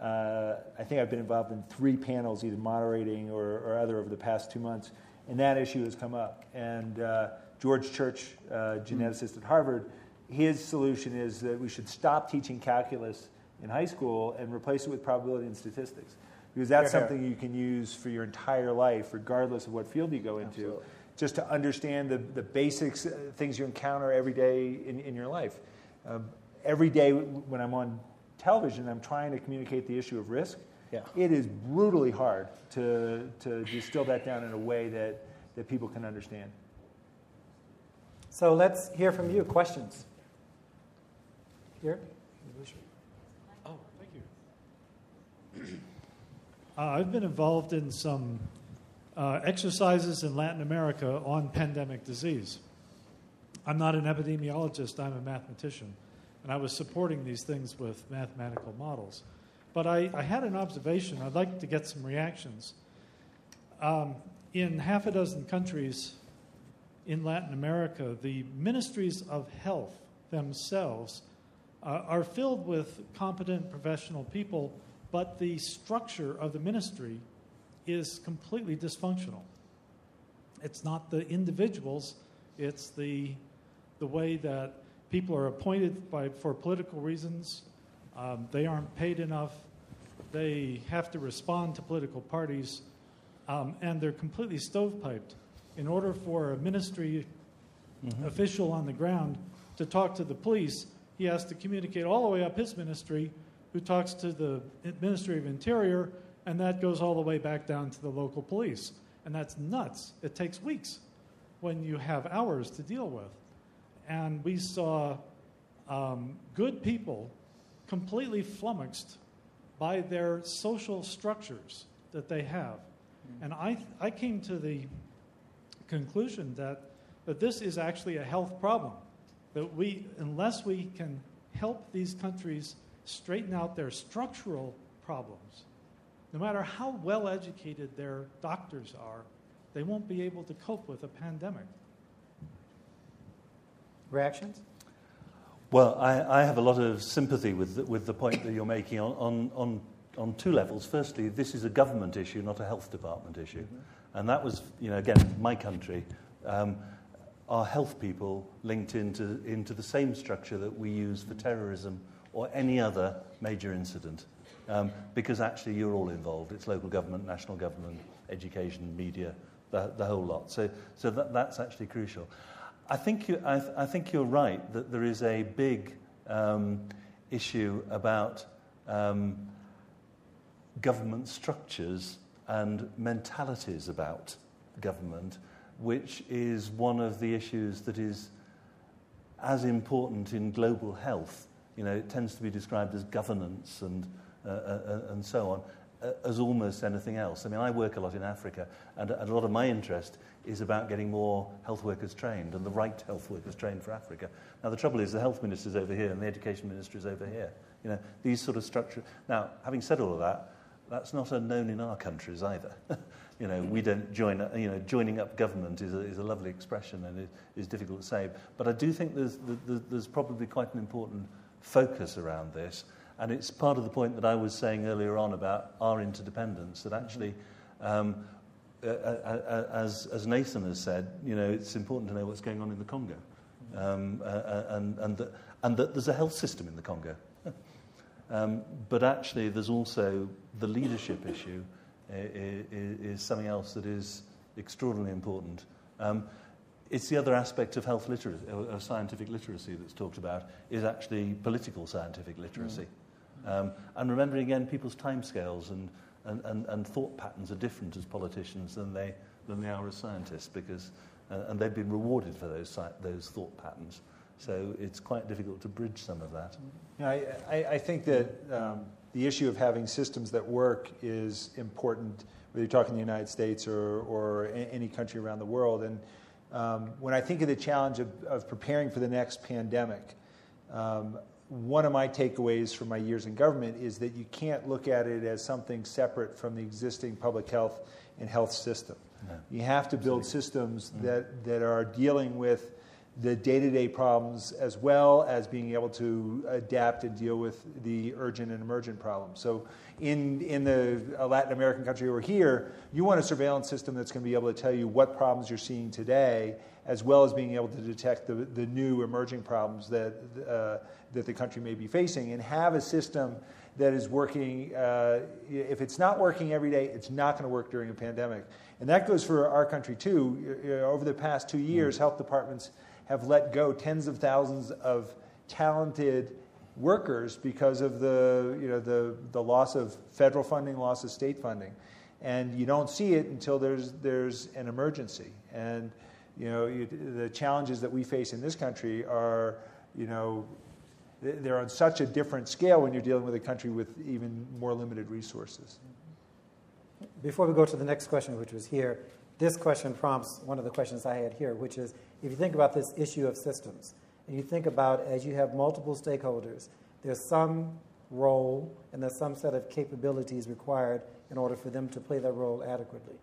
Speaker 3: Uh, I think I've been involved in three panels, either moderating or, or, other, over the past two months, and that issue has come up. And uh, George Church, uh, geneticist at Harvard, his solution is that we should stop teaching calculus in high school and replace it with probability and statistics. Because that's something you can use for your entire life, regardless of what field you go into. Absolutely. just to understand the, the basics, uh, things you encounter every day in, in your life. Um, every day when I'm on television, I'm trying to communicate the issue of risk.
Speaker 5: Yeah.
Speaker 3: It is brutally hard to, to distill that down in a way that, that people can understand.
Speaker 2: So let's hear from you. Questions? Here?
Speaker 6: Oh, thank you. Uh, I've been involved in some uh, exercises in Latin America on pandemic disease. I'm not an epidemiologist, I'm a mathematician, and I was supporting these things with mathematical models. But I, I had an observation, I'd like to get some reactions. Um, in half a dozen countries in Latin America, the ministries of health themselves uh, are filled with competent professional people, but the structure of the ministry is completely dysfunctional. It's not the individuals, it's the, the way that people are appointed by, for political reasons. Um, they aren't paid enough. They have to respond to political parties, um, and they're completely stovepiped. In order for a ministry mm-hmm. official on the ground to talk to the police, he has to communicate all the way up his ministry, who talks to the Ministry of Interior, and that goes all the way back down to the local police. And that's nuts. It takes weeks when you have hours to deal with. And we saw um, good people completely flummoxed by their social structures that they have. Mm-hmm. And I, I came to the conclusion that, that this is actually a health problem. That we, unless we can help these countries straighten out their structural problems, no matter how well educated their doctors are, they won't be able to cope with a pandemic.
Speaker 2: Reactions?
Speaker 4: Well, I, I have a lot of sympathy with the, with the point that you're making on, on, on, on two levels. Firstly, this is a government issue, not a health department issue. Mm-hmm. And that was, you know, again, my country. Um, our health people linked into, into the same structure that we use for terrorism or any other major incident um, because actually you're all involved. It's local government, national government, education, media, the, the whole lot. So, so that, that's actually crucial. I think, you, I, I think you're right that there is a big um, issue about um, government structures and mentalities about government, which is one of the issues that is as important in global health. You know, it tends to be described as governance and uh, uh, uh, and so on, as almost anything else. I mean, I work a lot in Africa, and a lot of my interest is about getting more health workers trained and the right health workers trained for Africa. Now, the trouble is the health minister is over here and the education minister is over here. You know, these sort of structures. Now, having said all of that, that's not unknown in our countries either. you know, we don't join, you know, joining up government is a, is a lovely expression and it is difficult to say. But I do think there's, there's probably quite an important focus around this. And it's part of the point that I was saying earlier on about our interdependence, that actually, um, uh, uh, uh, as, as Nathan has said, you know, it's important to know what's going on in the Congo. Um, uh, uh and, and, that, and that there's a health system in the Congo. um, but actually, there's also the leadership issue is, is, something else that is extraordinarily important. Um, it's the other aspect of health literacy, of scientific literacy that's talked about, is actually political scientific literacy. Mm. Um, and remembering again people's timescales and, and, and, and thought patterns are different as politicians than they, than they are as scientists because, uh, and they've been rewarded for those, those thought patterns. So it's quite difficult to bridge some of that.
Speaker 3: Yeah, I, I, I think that um, the issue of having systems that work is important, whether you're talking the United States or, or any country around the world. And um, when I think of the challenge of, of preparing for the next pandemic, um, one of my takeaways from my years in government is that you can't look at it as something separate from the existing public health and health system. No. You have to build systems mm. that, that are dealing with the day to day problems as well as being able to adapt and deal with the urgent and emergent problems. So, in, in the Latin American country or here, you want a surveillance system that's going to be able to tell you what problems you're seeing today, as well as being able to detect the, the new emerging problems that, uh, that the country may be facing, and have a system that is working. Uh, if it's not working every day, it's not going to work during a pandemic. And that goes for our country too. Over the past two years, mm. health departments have let go tens of thousands of talented workers because of the, you know, the, the loss of federal funding, loss of state funding. And you don't see it until there's, there's an emergency. And you know, you, the challenges that we face in this country are, you know, they're on such a different scale when you're dealing with a country with even more limited resources.
Speaker 2: Before we go to the next question, which was here, this question prompts one of the questions I had here, which is if you think about this issue of systems, and you think about as you have multiple stakeholders, there's some role and there's some set of capabilities required in order for them to play that role adequately.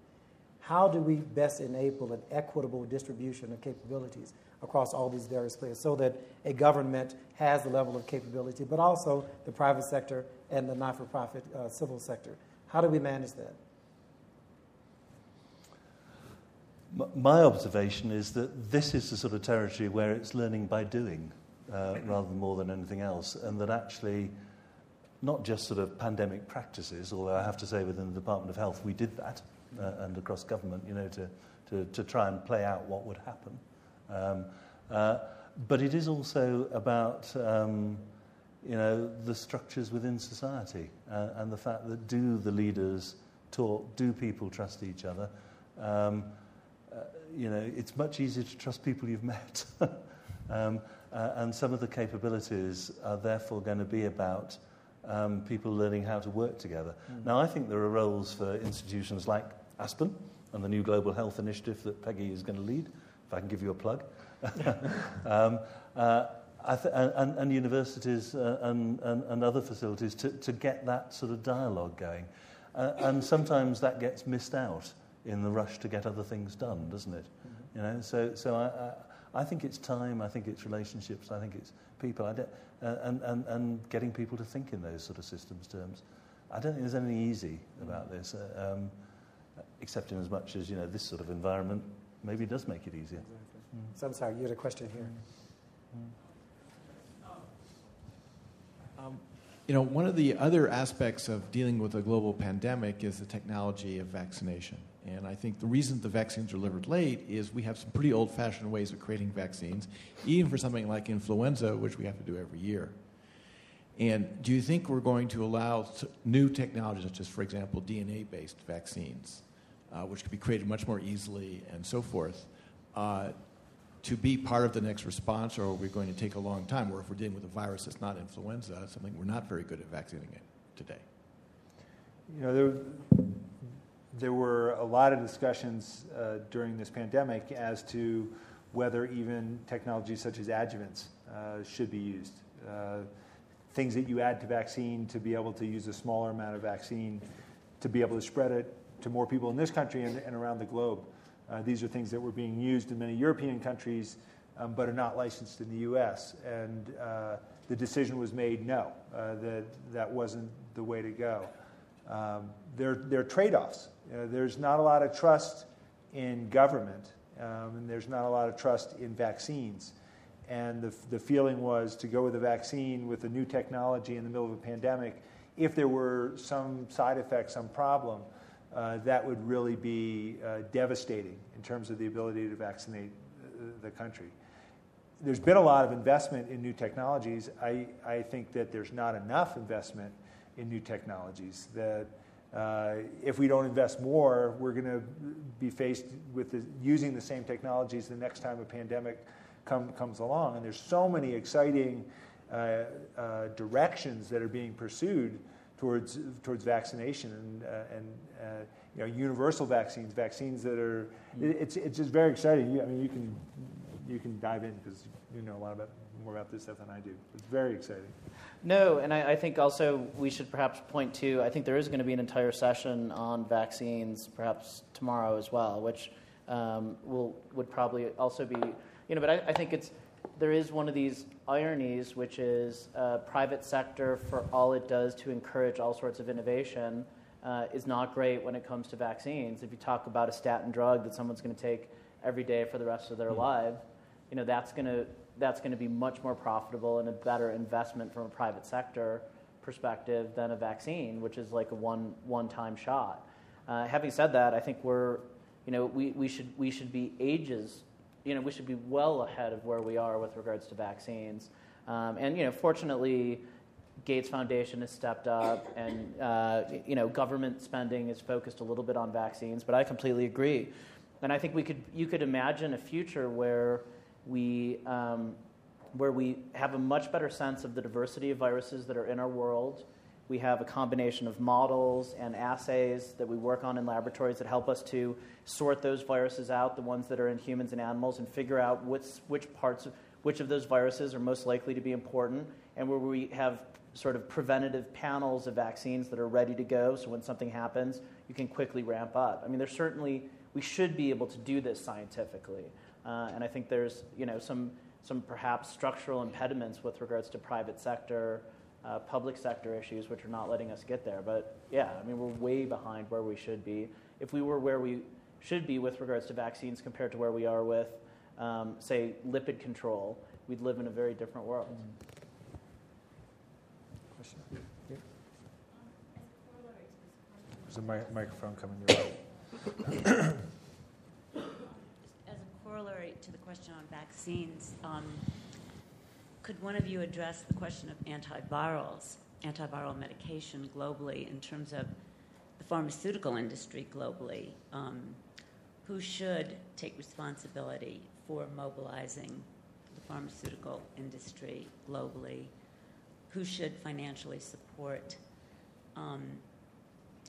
Speaker 2: How do we best enable an equitable distribution of capabilities across all these various players so that a government has the level of capability, but also the private sector and the not for profit uh, civil sector? How do we manage that?
Speaker 4: My observation is that this is the sort of territory where it's learning by doing uh, rather than more than anything else, and that actually not just sort of pandemic practices, although I have to say within the Department of Health we did that, uh, and across government, you know, to, to, to try and play out what would happen. Um, uh, but it is also about, um, you know, the structures within society uh, and the fact that do the leaders talk, do people trust each other? Um, uh, you know, it's much easier to trust people you've met. um, uh, and some of the capabilities are therefore going to be about um, people learning how to work together. Mm. Now, I think there are roles for institutions like Aspen and the new Global Health Initiative that Peggy is going to lead, if I can give you a plug. um, uh, th- and, and, universities uh, and, and, and, other facilities to, to get that sort of dialogue going. Uh, and sometimes that gets missed out in the rush to get other things done, doesn't it? Mm-hmm. You know, so, so I, I, I, think it's time, I think it's relationships, I think it's people, uh, and, and, and getting people to think in those sort of systems terms. I don't think there's anything easy about this. Uh, um, except in as much as you know this sort of environment maybe does make it easier.
Speaker 2: Exactly. Mm. So I'm sorry, you had a question here.
Speaker 7: Mm. Um, you know, one of the other aspects of dealing with a global pandemic is the technology of vaccination. And I think the reason the vaccines are delivered late is we have some pretty old fashioned ways of creating vaccines, even for something like influenza, which we have to do every year. And do you think we're going to allow new technologies, such as, for example, DNA based vaccines, uh, which could be created much more easily and so forth, uh, to be part of the next response, or are we going to take a long time? Or if we're dealing with a virus that's not influenza, something we're not very good at vaccinating it today?
Speaker 3: You know, there, there were a lot of discussions uh, during this pandemic as to whether even technologies such as adjuvants uh, should be used. Uh, things that you add to vaccine to be able to use a smaller amount of vaccine to be able to spread it to more people in this country and, and around the globe. Uh, these are things that were being used in many European countries, um, but are not licensed in the U.S. And uh, the decision was made no, uh, that that wasn't the way to go. Um, there, there are trade offs. Uh, there's not a lot of trust in government, um, and there's not a lot of trust in vaccines. And the, the feeling was to go with a vaccine with a new technology in the middle of a pandemic, if there were some side effect, some problem, uh, that would really be uh, devastating in terms of the ability to vaccinate uh, the country. There's been a lot of investment in new technologies. I, I think that there's not enough investment in new technologies. That uh, if we don't invest more, we're going to be faced with the, using the same technologies the next time a pandemic come, comes along. And there's so many exciting uh, uh, directions that are being pursued towards towards vaccination and uh, and uh, you know universal vaccines, vaccines that are it's it's just very exciting. I mean, you can you can dive in because you know a lot about more about this stuff than I do. It's very exciting.
Speaker 5: No, and I, I, think also we should perhaps point to I think there is going to be an entire session on vaccines, perhaps tomorrow as well, which um, will would probably also be you know. But I, I think it's there is one of these ironies, which is uh, private sector for all it does to encourage all sorts of innovation uh, is not great when it comes to vaccines. If you talk about a statin drug that someone's going to take every day for the rest of their mm. life, you know that's going to that's going to be much more profitable and a better investment from a private sector perspective than a vaccine, which is like a one one time shot. Uh, having said that, I think we're you know we, we should we should be ages you know we should be well ahead of where we are with regards to vaccines. Um, and you know, fortunately, Gates Foundation has stepped up, and uh, you know, government spending is focused a little bit on vaccines. But I completely agree, and I think we could you could imagine a future where we um, where we have a much better sense of the diversity of viruses that are in our world. We have a combination of models and assays that we work on in laboratories that help us to sort those viruses out, the ones that are in humans and animals, and figure out which, which parts of which of those viruses are most likely to be important, and where we have sort of preventative panels of vaccines that are ready to go so when something happens, you can quickly ramp up. I mean, there's certainly, we should be able to do this scientifically. Uh, and I think there's, you know, some, some perhaps structural impediments with regards to private sector, uh, public sector issues, which are not letting us get there. But yeah, I mean, we're way behind where we should be. If we were where we should be with regards to vaccines compared to where we are with um, say, lipid control, we'd live in a very different world.
Speaker 3: Question? Yeah. There's a mi- microphone coming your way.
Speaker 8: As a corollary to the question on vaccines, um, could one of you address the question of antivirals, antiviral medication globally, in terms of the pharmaceutical industry globally? Um, who should take responsibility for mobilizing the pharmaceutical industry globally, who should financially support um,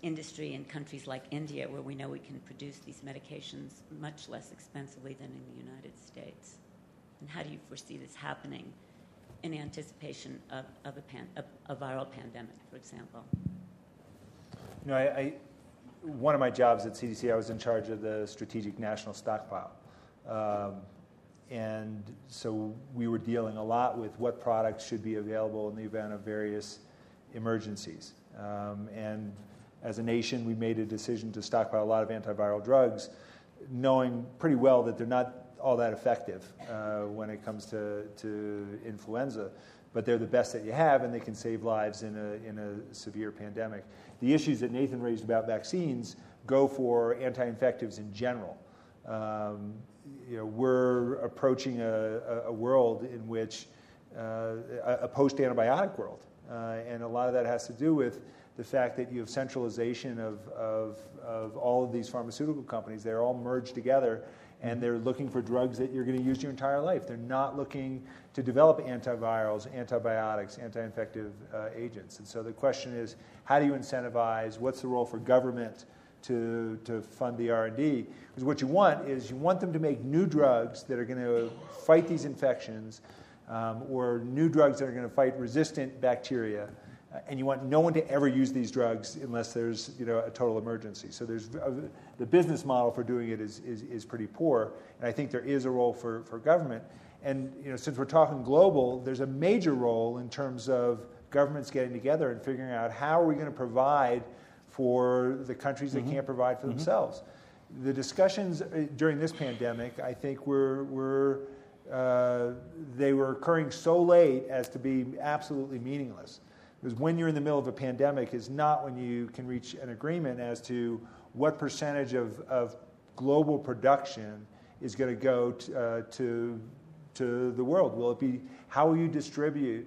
Speaker 8: industry in countries like India, where we know we can produce these medications much less expensively than in the United States? And how do you foresee this happening in anticipation of, of a, pan, a, viral pandemic, for example?
Speaker 3: You know, I, I, one of my jobs at CDC, I was in charge of the strategic national stockpile. Um, and so we were dealing a lot with what products should be available in the event of various emergencies. Um, and as a nation, we made a decision to stockpile a lot of antiviral drugs, knowing pretty well that they're not all that effective uh, when it comes to, to influenza, but they're the best that you have, and they can save lives in a, in a severe pandemic. The issues that Nathan raised about vaccines go for anti infectives in general. Um, you know, we're approaching a, a world in which uh, a post antibiotic world. Uh, and a lot of that has to do with the fact that you have centralization of, of, of all of these pharmaceutical companies. They're all merged together and they're looking for drugs that you're going to use your entire life. They're not looking to develop antivirals, antibiotics, anti infective uh, agents. And so the question is how do you incentivize? What's the role for government? to, to fund the r&d because what you want is you want them to make new drugs that are going to fight these infections um, or new drugs that are going to fight resistant bacteria and you want no one to ever use these drugs unless there's you know, a total emergency. So there's, uh, the business model for doing it is, is, is pretty poor, and I think there is a role for, for government. And you know, since we're talking global, there's a major role in terms of governments getting together and figuring out how are we going to provide – for the countries that mm-hmm. can't provide for mm-hmm. themselves. The discussions uh, during this pandemic, I think, were, were uh, they were occurring so late as to be absolutely meaningless. Because when you're in the middle of a pandemic is not when you can reach an agreement as to what percentage of, of global production is going to go to, uh, to, to the world. Will it be how will you distribute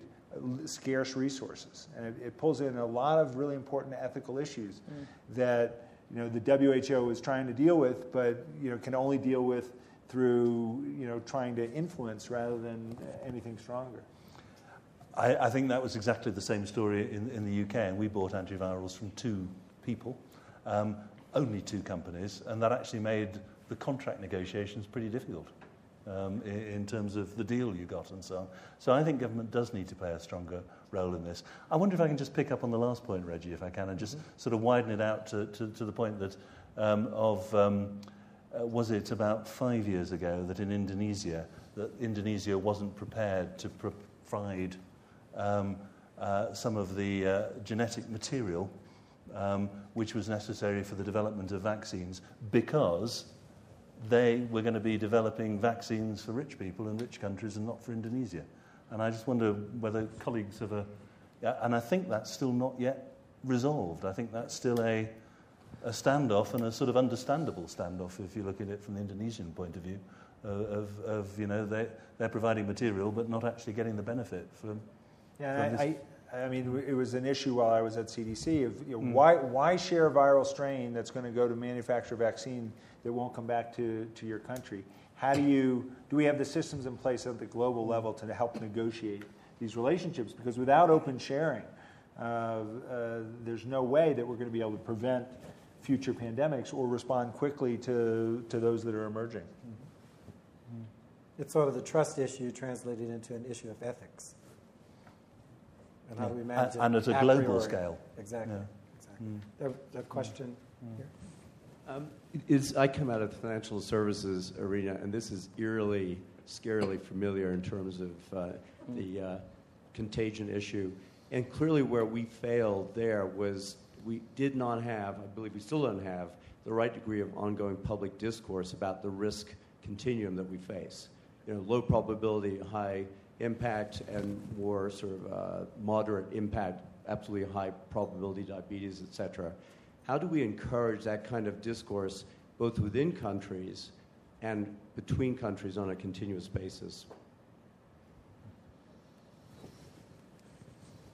Speaker 3: scarce resources. And it, it, pulls in a lot of really important ethical issues mm. that you know, the WHO is trying to deal with, but you know, can only deal with through you know, trying to influence rather than anything stronger.
Speaker 4: I, I think that was exactly the same story in, in the UK, and we bought antivirals from two people, um, only two companies, and that actually made the contract negotiations pretty difficult um, in, in, terms of the deal you got and so on. So I think government does need to play a stronger role in this. I wonder if I can just pick up on the last point, Reggie, if I can, and just mm-hmm. sort of widen it out to, to, to the point that um, of um, uh, was it about five years ago that in Indonesia that Indonesia wasn't prepared to provide um, uh, some of the uh, genetic material um, which was necessary for the development of vaccines because they were going to be developing vaccines for rich people in rich countries and not for Indonesia. And I just wonder whether colleagues have a and I think that's still not yet resolved. I think that's still a, a standoff and a sort of understandable standoff if you look at it from the Indonesian point of view. Uh, of, of, you know, they, they're providing material but not actually getting the benefit from.
Speaker 3: Yeah, I, I, I, mean, it was an issue while I was at CDC of you know, mm. why, why share a viral strain that's going to go to manufacture a vaccine that won't come back to, to your country? How do you, do we have the systems in place at the global level to help negotiate these relationships? Because without open sharing, uh, uh, there's no way that we're going to be able to prevent future pandemics or respond quickly to, to those that are emerging.
Speaker 2: Mm-hmm. It's sort of the trust issue translated into an issue of ethics. And how do we manage
Speaker 4: and,
Speaker 2: it?
Speaker 4: And at a global scale.
Speaker 2: Exactly. Yeah. exactly. Mm. There, question mm. here.
Speaker 9: Um, is, I come out of the financial services arena, and this is eerily, scarily familiar in terms of uh, the uh, contagion issue. And clearly, where we failed there was we did not have, I believe we still don't have, the right degree of ongoing public discourse about the risk continuum that we face. You know, low probability, high impact, and more sort of uh, moderate impact, absolutely high probability diabetes, et cetera. How do we encourage that kind of discourse both within countries and between countries on a continuous basis?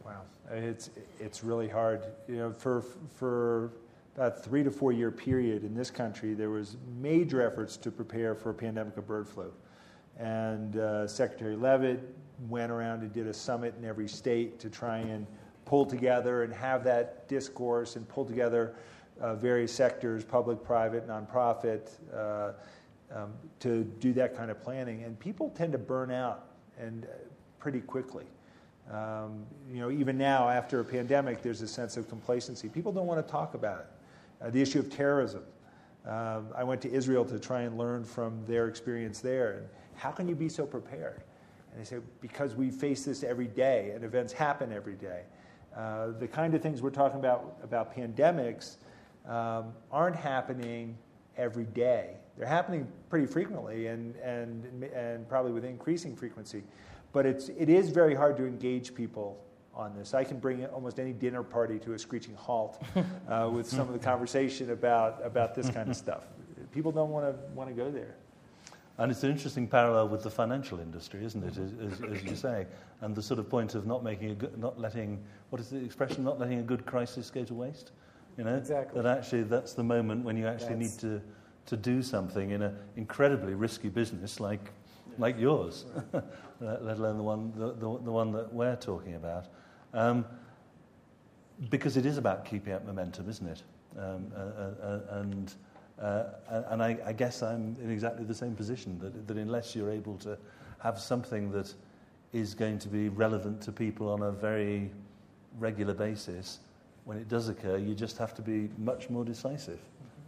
Speaker 3: Wow, it's it's really hard. You know, for for about three to four year period in this country, there was major efforts to prepare for a pandemic of bird flu, and uh, Secretary Leavitt went around and did a summit in every state to try and pull together and have that discourse and pull together uh, various sectors, public, private, nonprofit, uh, um, to do that kind of planning. And people tend to burn out and uh, pretty quickly. Um, you know, even now after a pandemic, there's a sense of complacency. People don't want to talk about it. Uh, the issue of terrorism. Um, I went to Israel to try and learn from their experience there. And how can you be so prepared? And they say, because we face this every day and events happen every day. Uh, the kind of things we're talking about about pandemics um, aren't happening every day. They're happening pretty frequently and, and, and probably with increasing frequency. But it's, it is very hard to engage people on this. I can bring almost any dinner party to a screeching halt uh, with some of the conversation about, about this kind of stuff. People don't want to want to go there.
Speaker 4: And it's an interesting parallel with the financial industry, isn't it? As, as, as, you say, and the sort of point of not making a good, not letting what is the expression? Not letting a good crisis go to waste. You know,
Speaker 2: exactly.
Speaker 4: that actually that's the moment when you actually that's... need to to do something in an incredibly risky business like like yours, let alone the one the, the, the, one that we're talking about, um, because it is about keeping up momentum, isn't it? Um, uh, uh, uh and uh, and I, I, guess I'm in exactly the same position that, that unless you're able to have something that is going to be relevant to people on a very regular basis, when it does occur, you just have to be much more decisive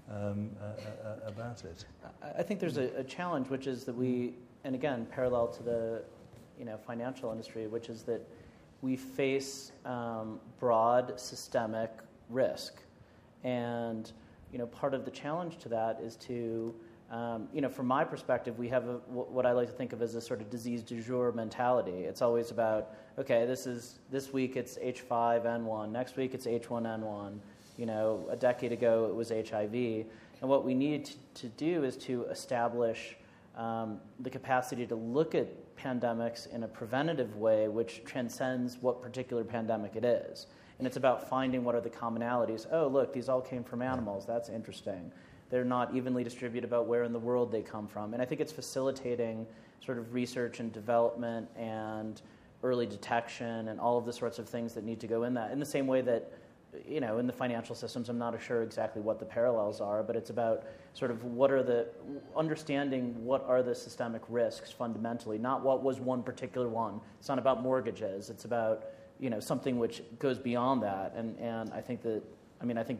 Speaker 4: um, uh, uh, about it.
Speaker 5: I think there's a, a, challenge, which is that we, and again, parallel to the you know, financial industry, which is that we face um, broad systemic risk. And you know, part of the challenge to that is to, um, you know, from my perspective, we have a, what I like to think of as a sort of disease du jour mentality. It's always about, okay, this is this week it's H5N1, next week it's H1N1. You know, a decade ago it was HIV, and what we need to, do is to establish um, the capacity to look at pandemics in a preventative way, which transcends what particular pandemic it is. And it's about finding what are the commonalities. Oh, look, these all came from animals. That's interesting. They're not evenly distributed about where in the world they come from. And I think it's facilitating sort of research and development and early detection and all of the sorts of things that need to go in that. In the same way that, you know, in the financial systems, I'm not sure exactly what the parallels are, but it's about sort of what are the understanding what are the systemic risks fundamentally, not what was one particular one. It's not about mortgages. It's about you know something which goes beyond that. And and I think that I mean I think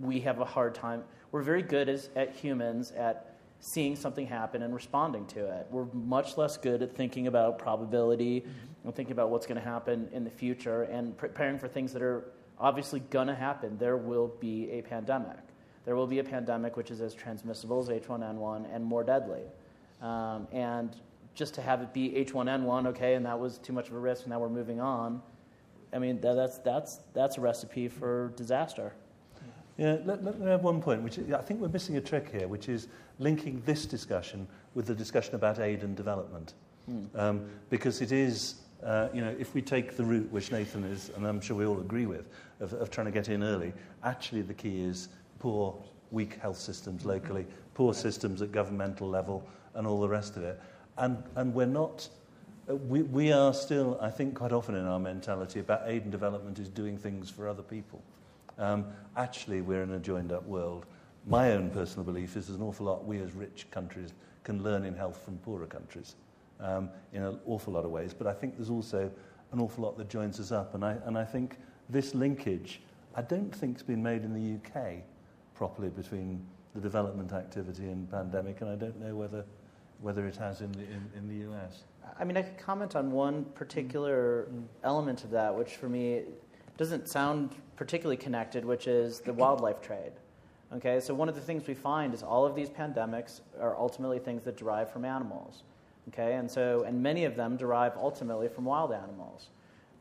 Speaker 5: we have a hard time. We're very good as at humans at seeing something happen and responding to it. We're much less good at thinking about probability mm-hmm. and thinking about what's going to happen in the future and preparing for things that are obviously going to happen. There will be a pandemic. There will be a pandemic which is as transmissible as H1N1 and more deadly. Um, and just to have it be H1N1, okay, and that was too much of a risk, and now we're moving on. I mean, that, that's, that's, that's a recipe for disaster.
Speaker 4: Yeah, let, let me have one point, which I think we're missing a trick here, which is linking this discussion with the discussion about aid and development. Mm. Um, because it is, uh, you know, if we take the route which Nathan is, and I'm sure we all agree with, of, of trying to get in early, actually the key is poor, weak health systems locally, poor systems at governmental level, and all the rest of it. And, and we're not, uh, we, we are still, I think, quite often in our mentality about aid and development is doing things for other people. Um, actually, we're in a joined up world. My own personal belief is there's an awful lot we as rich countries can learn in health from poorer countries um, in an awful lot of ways. But I think there's also an awful lot that joins us up. And I, and I think this linkage, I don't think has been made in the UK properly between the development activity and pandemic, and I don't know whether, whether it has in the, in, in the US.
Speaker 5: I mean, I could comment on one particular mm. element of that, which for me doesn't sound particularly connected, which is the wildlife trade. Okay, so one of the things we find is all of these pandemics are ultimately things that derive from animals. Okay, and so and many of them derive ultimately from wild animals.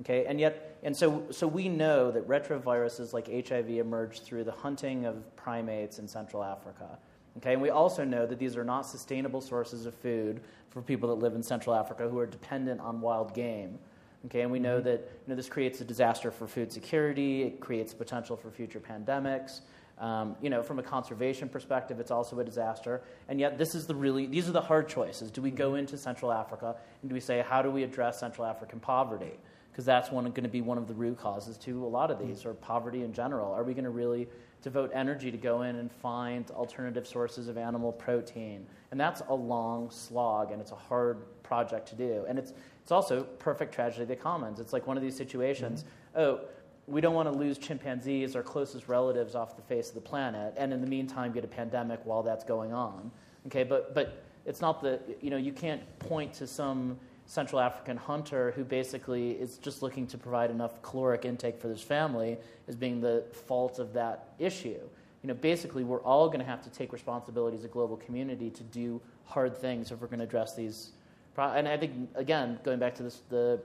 Speaker 5: Okay, and yet and so so we know that retroviruses like HIV emerged through the hunting of primates in Central Africa. Okay, and we also know that these are not sustainable sources of food for people that live in Central Africa who are dependent on wild game. Okay, and we know mm-hmm. that you know, this creates a disaster for food security, it creates potential for future pandemics. Um, you know, from a conservation perspective, it's also a disaster. And yet, this is the really these are the hard choices. Do we go mm-hmm. into Central Africa and do we say how do we address Central African poverty? Because that's one, going to be one of the root causes to a lot of these, or poverty in general. Are we going to really devote energy to go in and find alternative sources of animal protein? And that's a long slog, and it's a hard project to do. And it's it's also perfect tragedy of the commons. It's like one of these situations. Mm-hmm. Oh we don't want to lose chimpanzees, our closest relatives, off the face of the planet, and in the meantime get a pandemic while that's going on. Okay, but but it's not the you know you can't point to some Central African hunter who basically is just looking to provide enough caloric intake for his family as being the fault of that issue. You know, basically, we're all going to have to take responsibility as a global community to do hard things if we're going to address these. Pro- and I think again, going back to this, the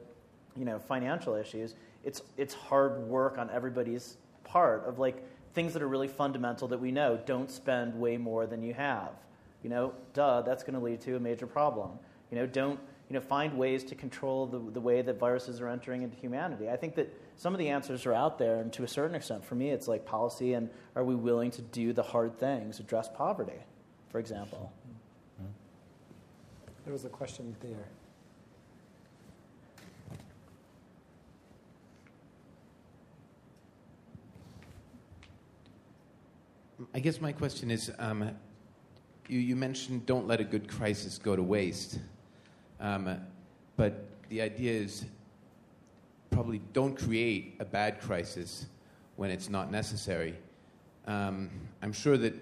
Speaker 5: you know financial issues it's it's hard work on everybody's part of like things that are really fundamental that we know don't spend way more than you have you know duh that's going to lead to a major problem you know don't you know find ways to control the, the way that viruses are entering into humanity. I think that some of the answers are out there and to a certain extent for me it's like policy and are we willing to do the hard things address poverty for example.
Speaker 2: There was a question there.
Speaker 10: I guess my question is um, you, you, mentioned don't let a good crisis go to waste. Um, but the idea is probably don't create a bad crisis when it's not necessary. Um, I'm sure that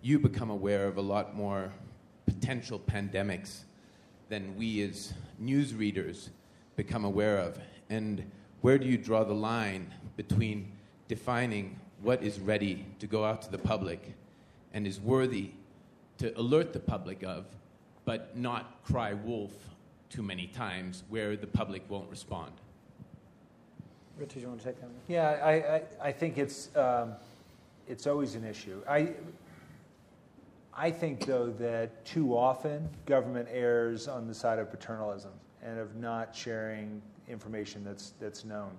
Speaker 10: you become aware of a lot more potential pandemics than we as news readers become aware of. And where do you draw the line between defining what is ready to go out to the public and is worthy to alert the public of, but not cry wolf too many times where the public won't respond.
Speaker 2: Richard, you want to take that one?
Speaker 3: Yeah, I, I, I think it's, um, it's always an issue. I, I think, though, that too often government errs on the side of paternalism and of not sharing information that's, that's known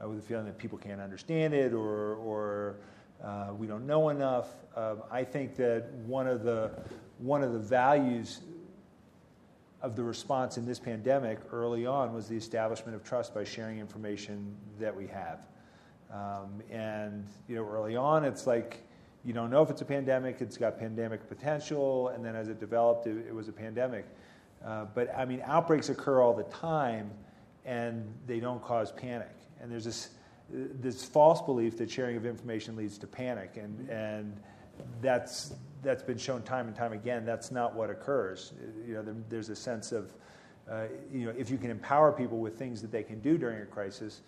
Speaker 3: uh, with the feeling that people can't understand it or, or uh, we don't know enough. Um, I think that one of the one of the values of the response in this pandemic early on was the establishment of trust by sharing information that we have. Um, and you know, early on, it's like you don't know if it's a pandemic. It's got pandemic potential, and then as it developed, it, it was a pandemic. Uh, but I mean, outbreaks occur all the time, and they don't cause panic. And there's this, this false belief that sharing of information leads to panic, and, and that's, that's been shown time and time again. That's not what occurs. You know, there, there's a sense of, uh, you know, if you can empower people with things that they can do during a crisis,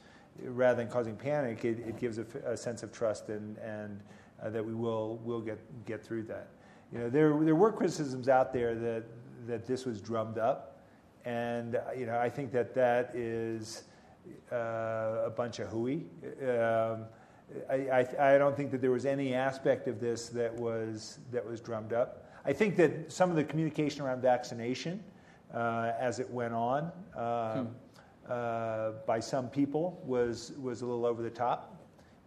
Speaker 3: rather than causing panic, it, it gives a, sense of trust and, and uh, that we will, will get, get through that. You know, there, there were criticisms out there that, that this was drummed up, and you know, I think that that is uh, a bunch of hooey. Um, I, I, I, don't think that there was any aspect of this that was, that was drummed up. I think that some of the communication around vaccination uh, as it went on um, hmm. uh, by some people was, was a little over the top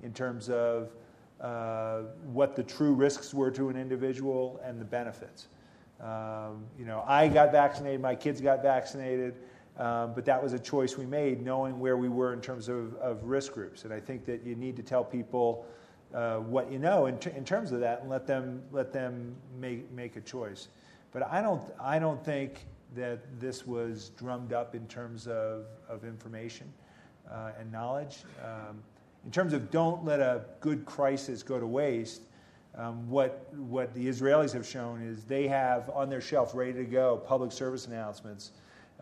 Speaker 3: in terms of uh, what the true risks were to an individual and the benefits. Um, you know, I got vaccinated, my kids got vaccinated, um, but that was a choice we made, knowing where we were in terms of, of risk groups. And I think that you need to tell people uh, what you know in, in, terms of that, and let them let them make make a choice. But I don't I don't think that this was drummed up in terms of of information uh, and knowledge. Um, in terms of don't let a good crisis go to waste, um, what, what the Israelis have shown is they have on their shelf ready to go public service announcements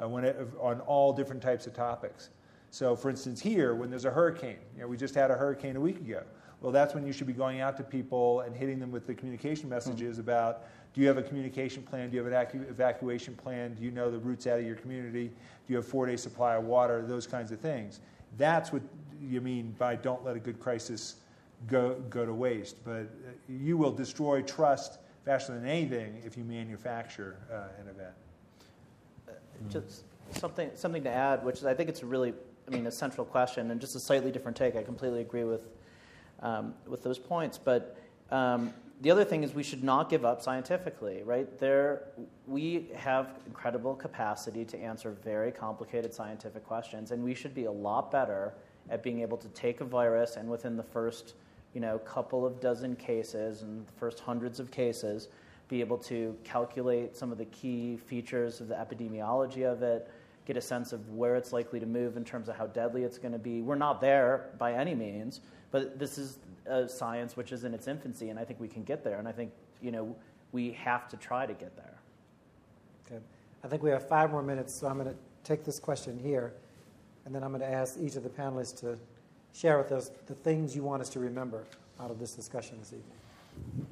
Speaker 3: uh, when it, on all different types of topics. So, for instance, here, when there's a hurricane, you know, we just had a hurricane a week ago. Well, that's when you should be going out to people and hitting them with the communication messages mm-hmm. about do you have a communication plan? Do you have an evacuation plan? Do you know the routes out of your community? Do you have four day supply of water? Those kinds of things. That's what you mean by don't let a good crisis go, go to waste. But uh, you will destroy trust faster than anything if you manufacture uh, an event.
Speaker 5: Just something, something to add, which I think it's a really, I mean, a central question and just a slightly different take. I completely agree with, um, with those points. But um, the other thing is we should not give up scientifically, right? There, we have incredible capacity to answer very complicated scientific questions, and we should be a lot better at being able to take a virus and within the first you know, couple of dozen cases and the first hundreds of cases, be able to calculate some of the key features of the epidemiology of it, get a sense of where it's likely to move in terms of how deadly it's going to be. We're not there by any means, but this is a science which is in its infancy, and I think we can get there. And I think you know we have to try to get there.
Speaker 2: Okay. I think we have five more minutes, so I'm going to take this question here. And then I'm going to ask each of the panelists to share with us the things you want us to remember out of this discussion this evening.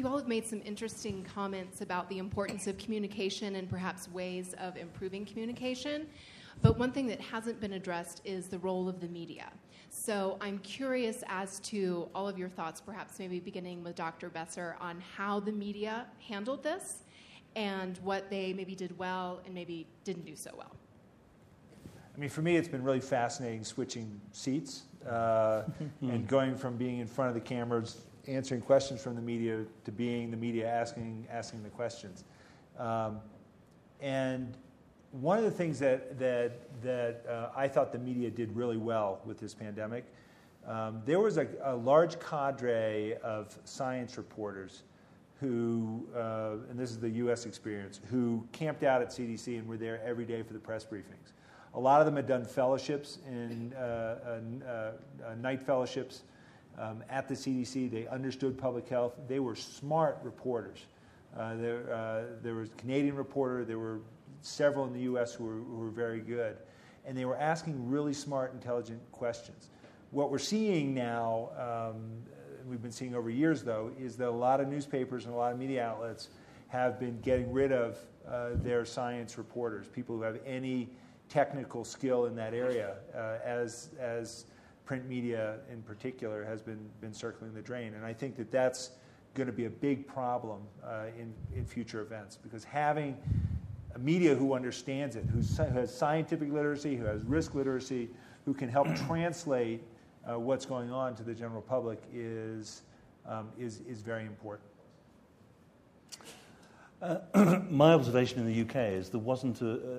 Speaker 11: You all have made some interesting comments about the importance of communication and perhaps ways of improving communication. But one thing that hasn't been addressed is the role of the media. So I'm curious as to all of your thoughts, perhaps maybe beginning with Dr. Besser, on how the media handled this and what they maybe did well and maybe didn't do so well.
Speaker 3: I mean, for me, it's been really fascinating switching seats uh, and going from being in front of the cameras, answering questions from the media, to being the media asking asking the questions. Um, and one of the things that that that uh, I thought the media did really well with this pandemic, um, there was a, a, large cadre of science reporters who, uh, and this is the U.S. experience, who camped out at CDC and were there every day for the press briefings. A lot of them had done fellowships in uh, uh, uh, Knight fellowships um, at the CDC. They understood public health. They were smart reporters. Uh, there, uh, there was a Canadian reporter. There were several in the U.S. who were, who were very good, and they were asking really smart, intelligent questions. What we're seeing now, um, we've been seeing over years though, is that a lot of newspapers and a lot of media outlets have been getting rid of uh, their science reporters, people who have any technical skill in that area, uh, as as print media in particular has been been circling the drain. And I think that that's going to be a big problem uh, in in future events because having a media who understands it, who has scientific literacy, who has risk literacy, who can help translate uh, what's going on to the general public is um, is is very important.
Speaker 4: Uh, my observation in the UK is there wasn't a, uh,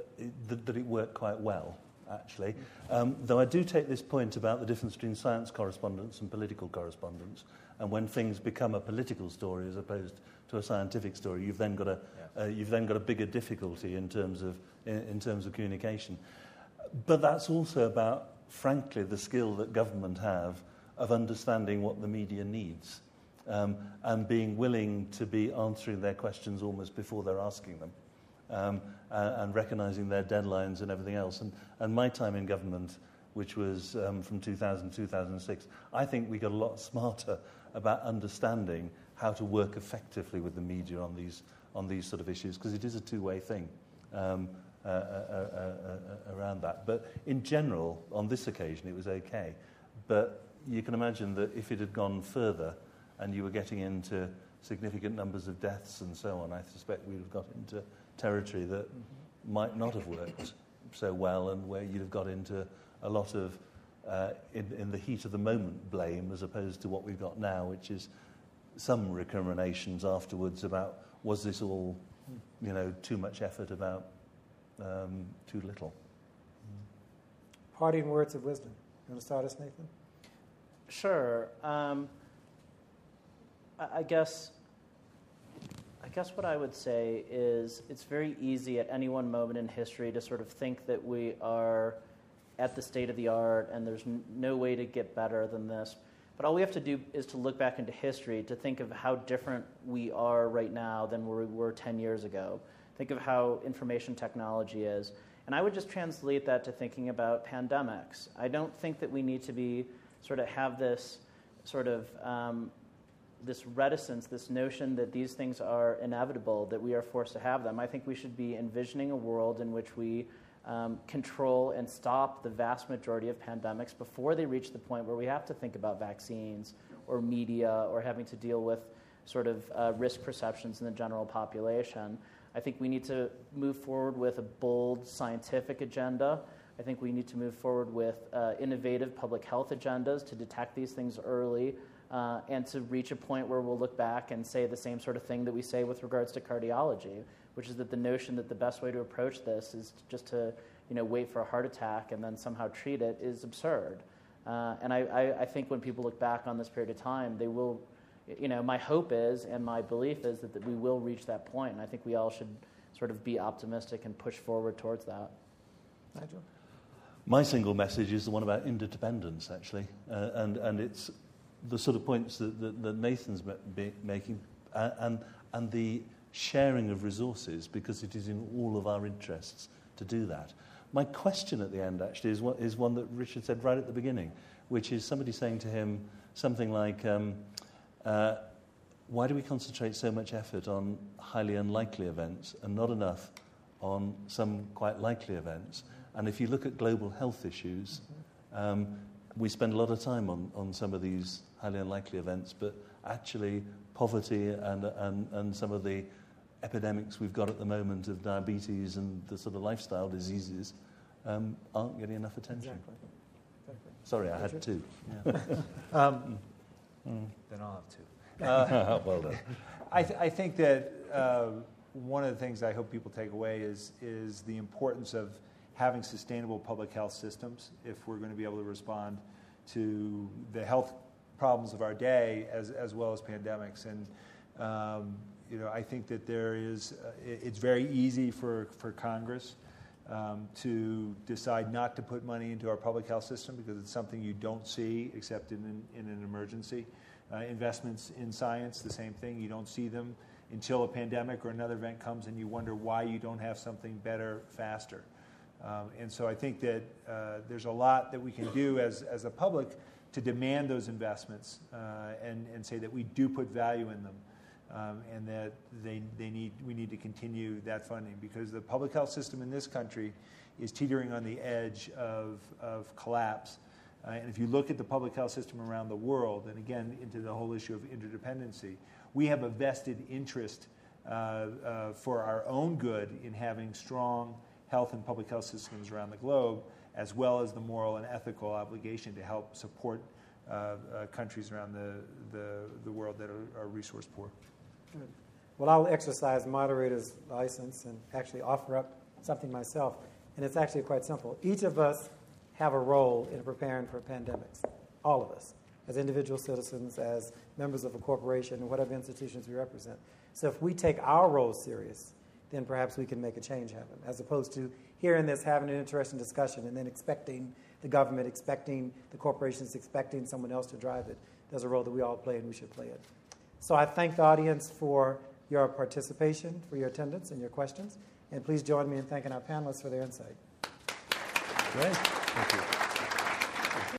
Speaker 4: that, that, it worked quite well, actually. Um, though I do take this point about the difference between science correspondence and political correspondence, and when things become a political story as opposed to a scientific story, you've then got a, yeah. uh, you've then got a bigger difficulty in terms of, in, in terms of communication. But that's also about, frankly, the skill that government have of understanding what the media needs um, and being willing to be answering their questions almost before they're asking them, um, and, recognizing their deadlines and everything else. And, and my time in government, which was um, from 2000 to 2006, I think we got a lot smarter about understanding how to work effectively with the media on these, on these sort of issues, because it is a two way thing. Um, uh, uh, uh, around that. But in general, on this occasion, it was okay. But you can imagine that if it had gone further and you were getting into significant numbers of deaths and so on, I suspect we'd have got into territory that might not have worked so well and where you'd have got into a lot of, uh, in, in the heat of the moment, blame as opposed to what we've got now, which is some recriminations afterwards about was this all, you know, too much effort about um, too little.
Speaker 2: Parting words of wisdom. You want to start us, Nathan?
Speaker 5: Sure. Um, I, I guess. Guess what I would say is it's very easy at any one moment in history to sort of think that we are at the state of the art and there's no way to get better than this. But all we have to do is to look back into history to think of how different we are right now than we were 10 years ago. Think of how information technology is. And I would just translate that to thinking about pandemics. I don't think that we need to be sort of have this sort of um, this reticence, this notion that these things are inevitable, that we are forced to have them. I think we should be envisioning a world in which we um, control and stop the vast majority of pandemics before they reach the point where we have to think about vaccines or media or having to deal with sort of uh, risk perceptions in the general population. I think we need to move forward with a bold scientific agenda. I think we need to move forward with uh, innovative public health agendas to detect these things early uh, and to reach a point where we'll look back and say the same sort of thing that we say with regards to cardiology, which is that the notion that the best way to approach this is just to you know, wait for a heart attack and then somehow treat it is absurd. Uh, and I, I, I, think when people look back on this period of time, they will, you know, my hope is and my belief is that, that we will reach that point. And I think we all should sort of be optimistic and push forward towards that.
Speaker 2: Nigel?
Speaker 4: My single message is the one about interdependence, actually. Uh, and, and it's the sort of points that, that, that Nathan's making uh, and, and the sharing of resources because it is in all of our interests to do that. My question at the end, actually, is, what, is one that Richard said right at the beginning, which is somebody saying to him something like, um, uh, Why do we concentrate so much effort on highly unlikely events and not enough on some quite likely events? And if you look at global health issues, um, we spend a lot of time on, on some of these highly unlikely events, but actually, poverty and, and, and some of the epidemics we've got at the moment of diabetes and the sort of lifestyle diseases um, aren't getting enough attention.
Speaker 2: Exactly. exactly.
Speaker 4: Sorry, I had two.
Speaker 3: Yeah. um, mm. Then I'll have two. Uh,
Speaker 4: well done.
Speaker 3: I, th- I think that uh, one of the things I hope people take away is, is the importance of having sustainable public health systems if we're going to be able to respond to the health problems of our day as, as well as pandemics. And, um, you know, I think that there is, uh, it's very easy for, for Congress um, to decide not to put money into our public health system because it's something you don't see except in, in an emergency. Uh, investments in science, the same thing. You don't see them until a pandemic or another event comes and you wonder why you don't have something better faster. Um, and so I think that uh, there's a lot that we can do as, as a public to demand those investments uh, and, and say that we do put value in them um, and that they, they need, we need to continue that funding because the public health system in this country is teetering on the edge of, of collapse. Uh, and if you look at the public health system around the world, and again into the whole issue of interdependency, we have a vested interest uh, uh, for our own good in having strong health and public health systems around the globe as well as the moral and ethical obligation to help support uh, uh, countries around the, the, the, world that are, are resource poor.
Speaker 2: Good. Well, I'll exercise moderator's license and actually offer up something myself. And it's actually quite simple. Each of us have a role in preparing for pandemics, all of us, as individual citizens, as members of a corporation, whatever institutions we represent. So if we take our role serious, then perhaps we can make a change happen, as opposed to hearing this, having an interesting discussion, and then expecting the government, expecting the corporations, expecting someone else to drive it. There's a role that we all play, and we should play it. So I thank the audience for your participation, for your attendance, and your questions. And please join me in thanking our panelists for their insight.
Speaker 3: Great. Thank you.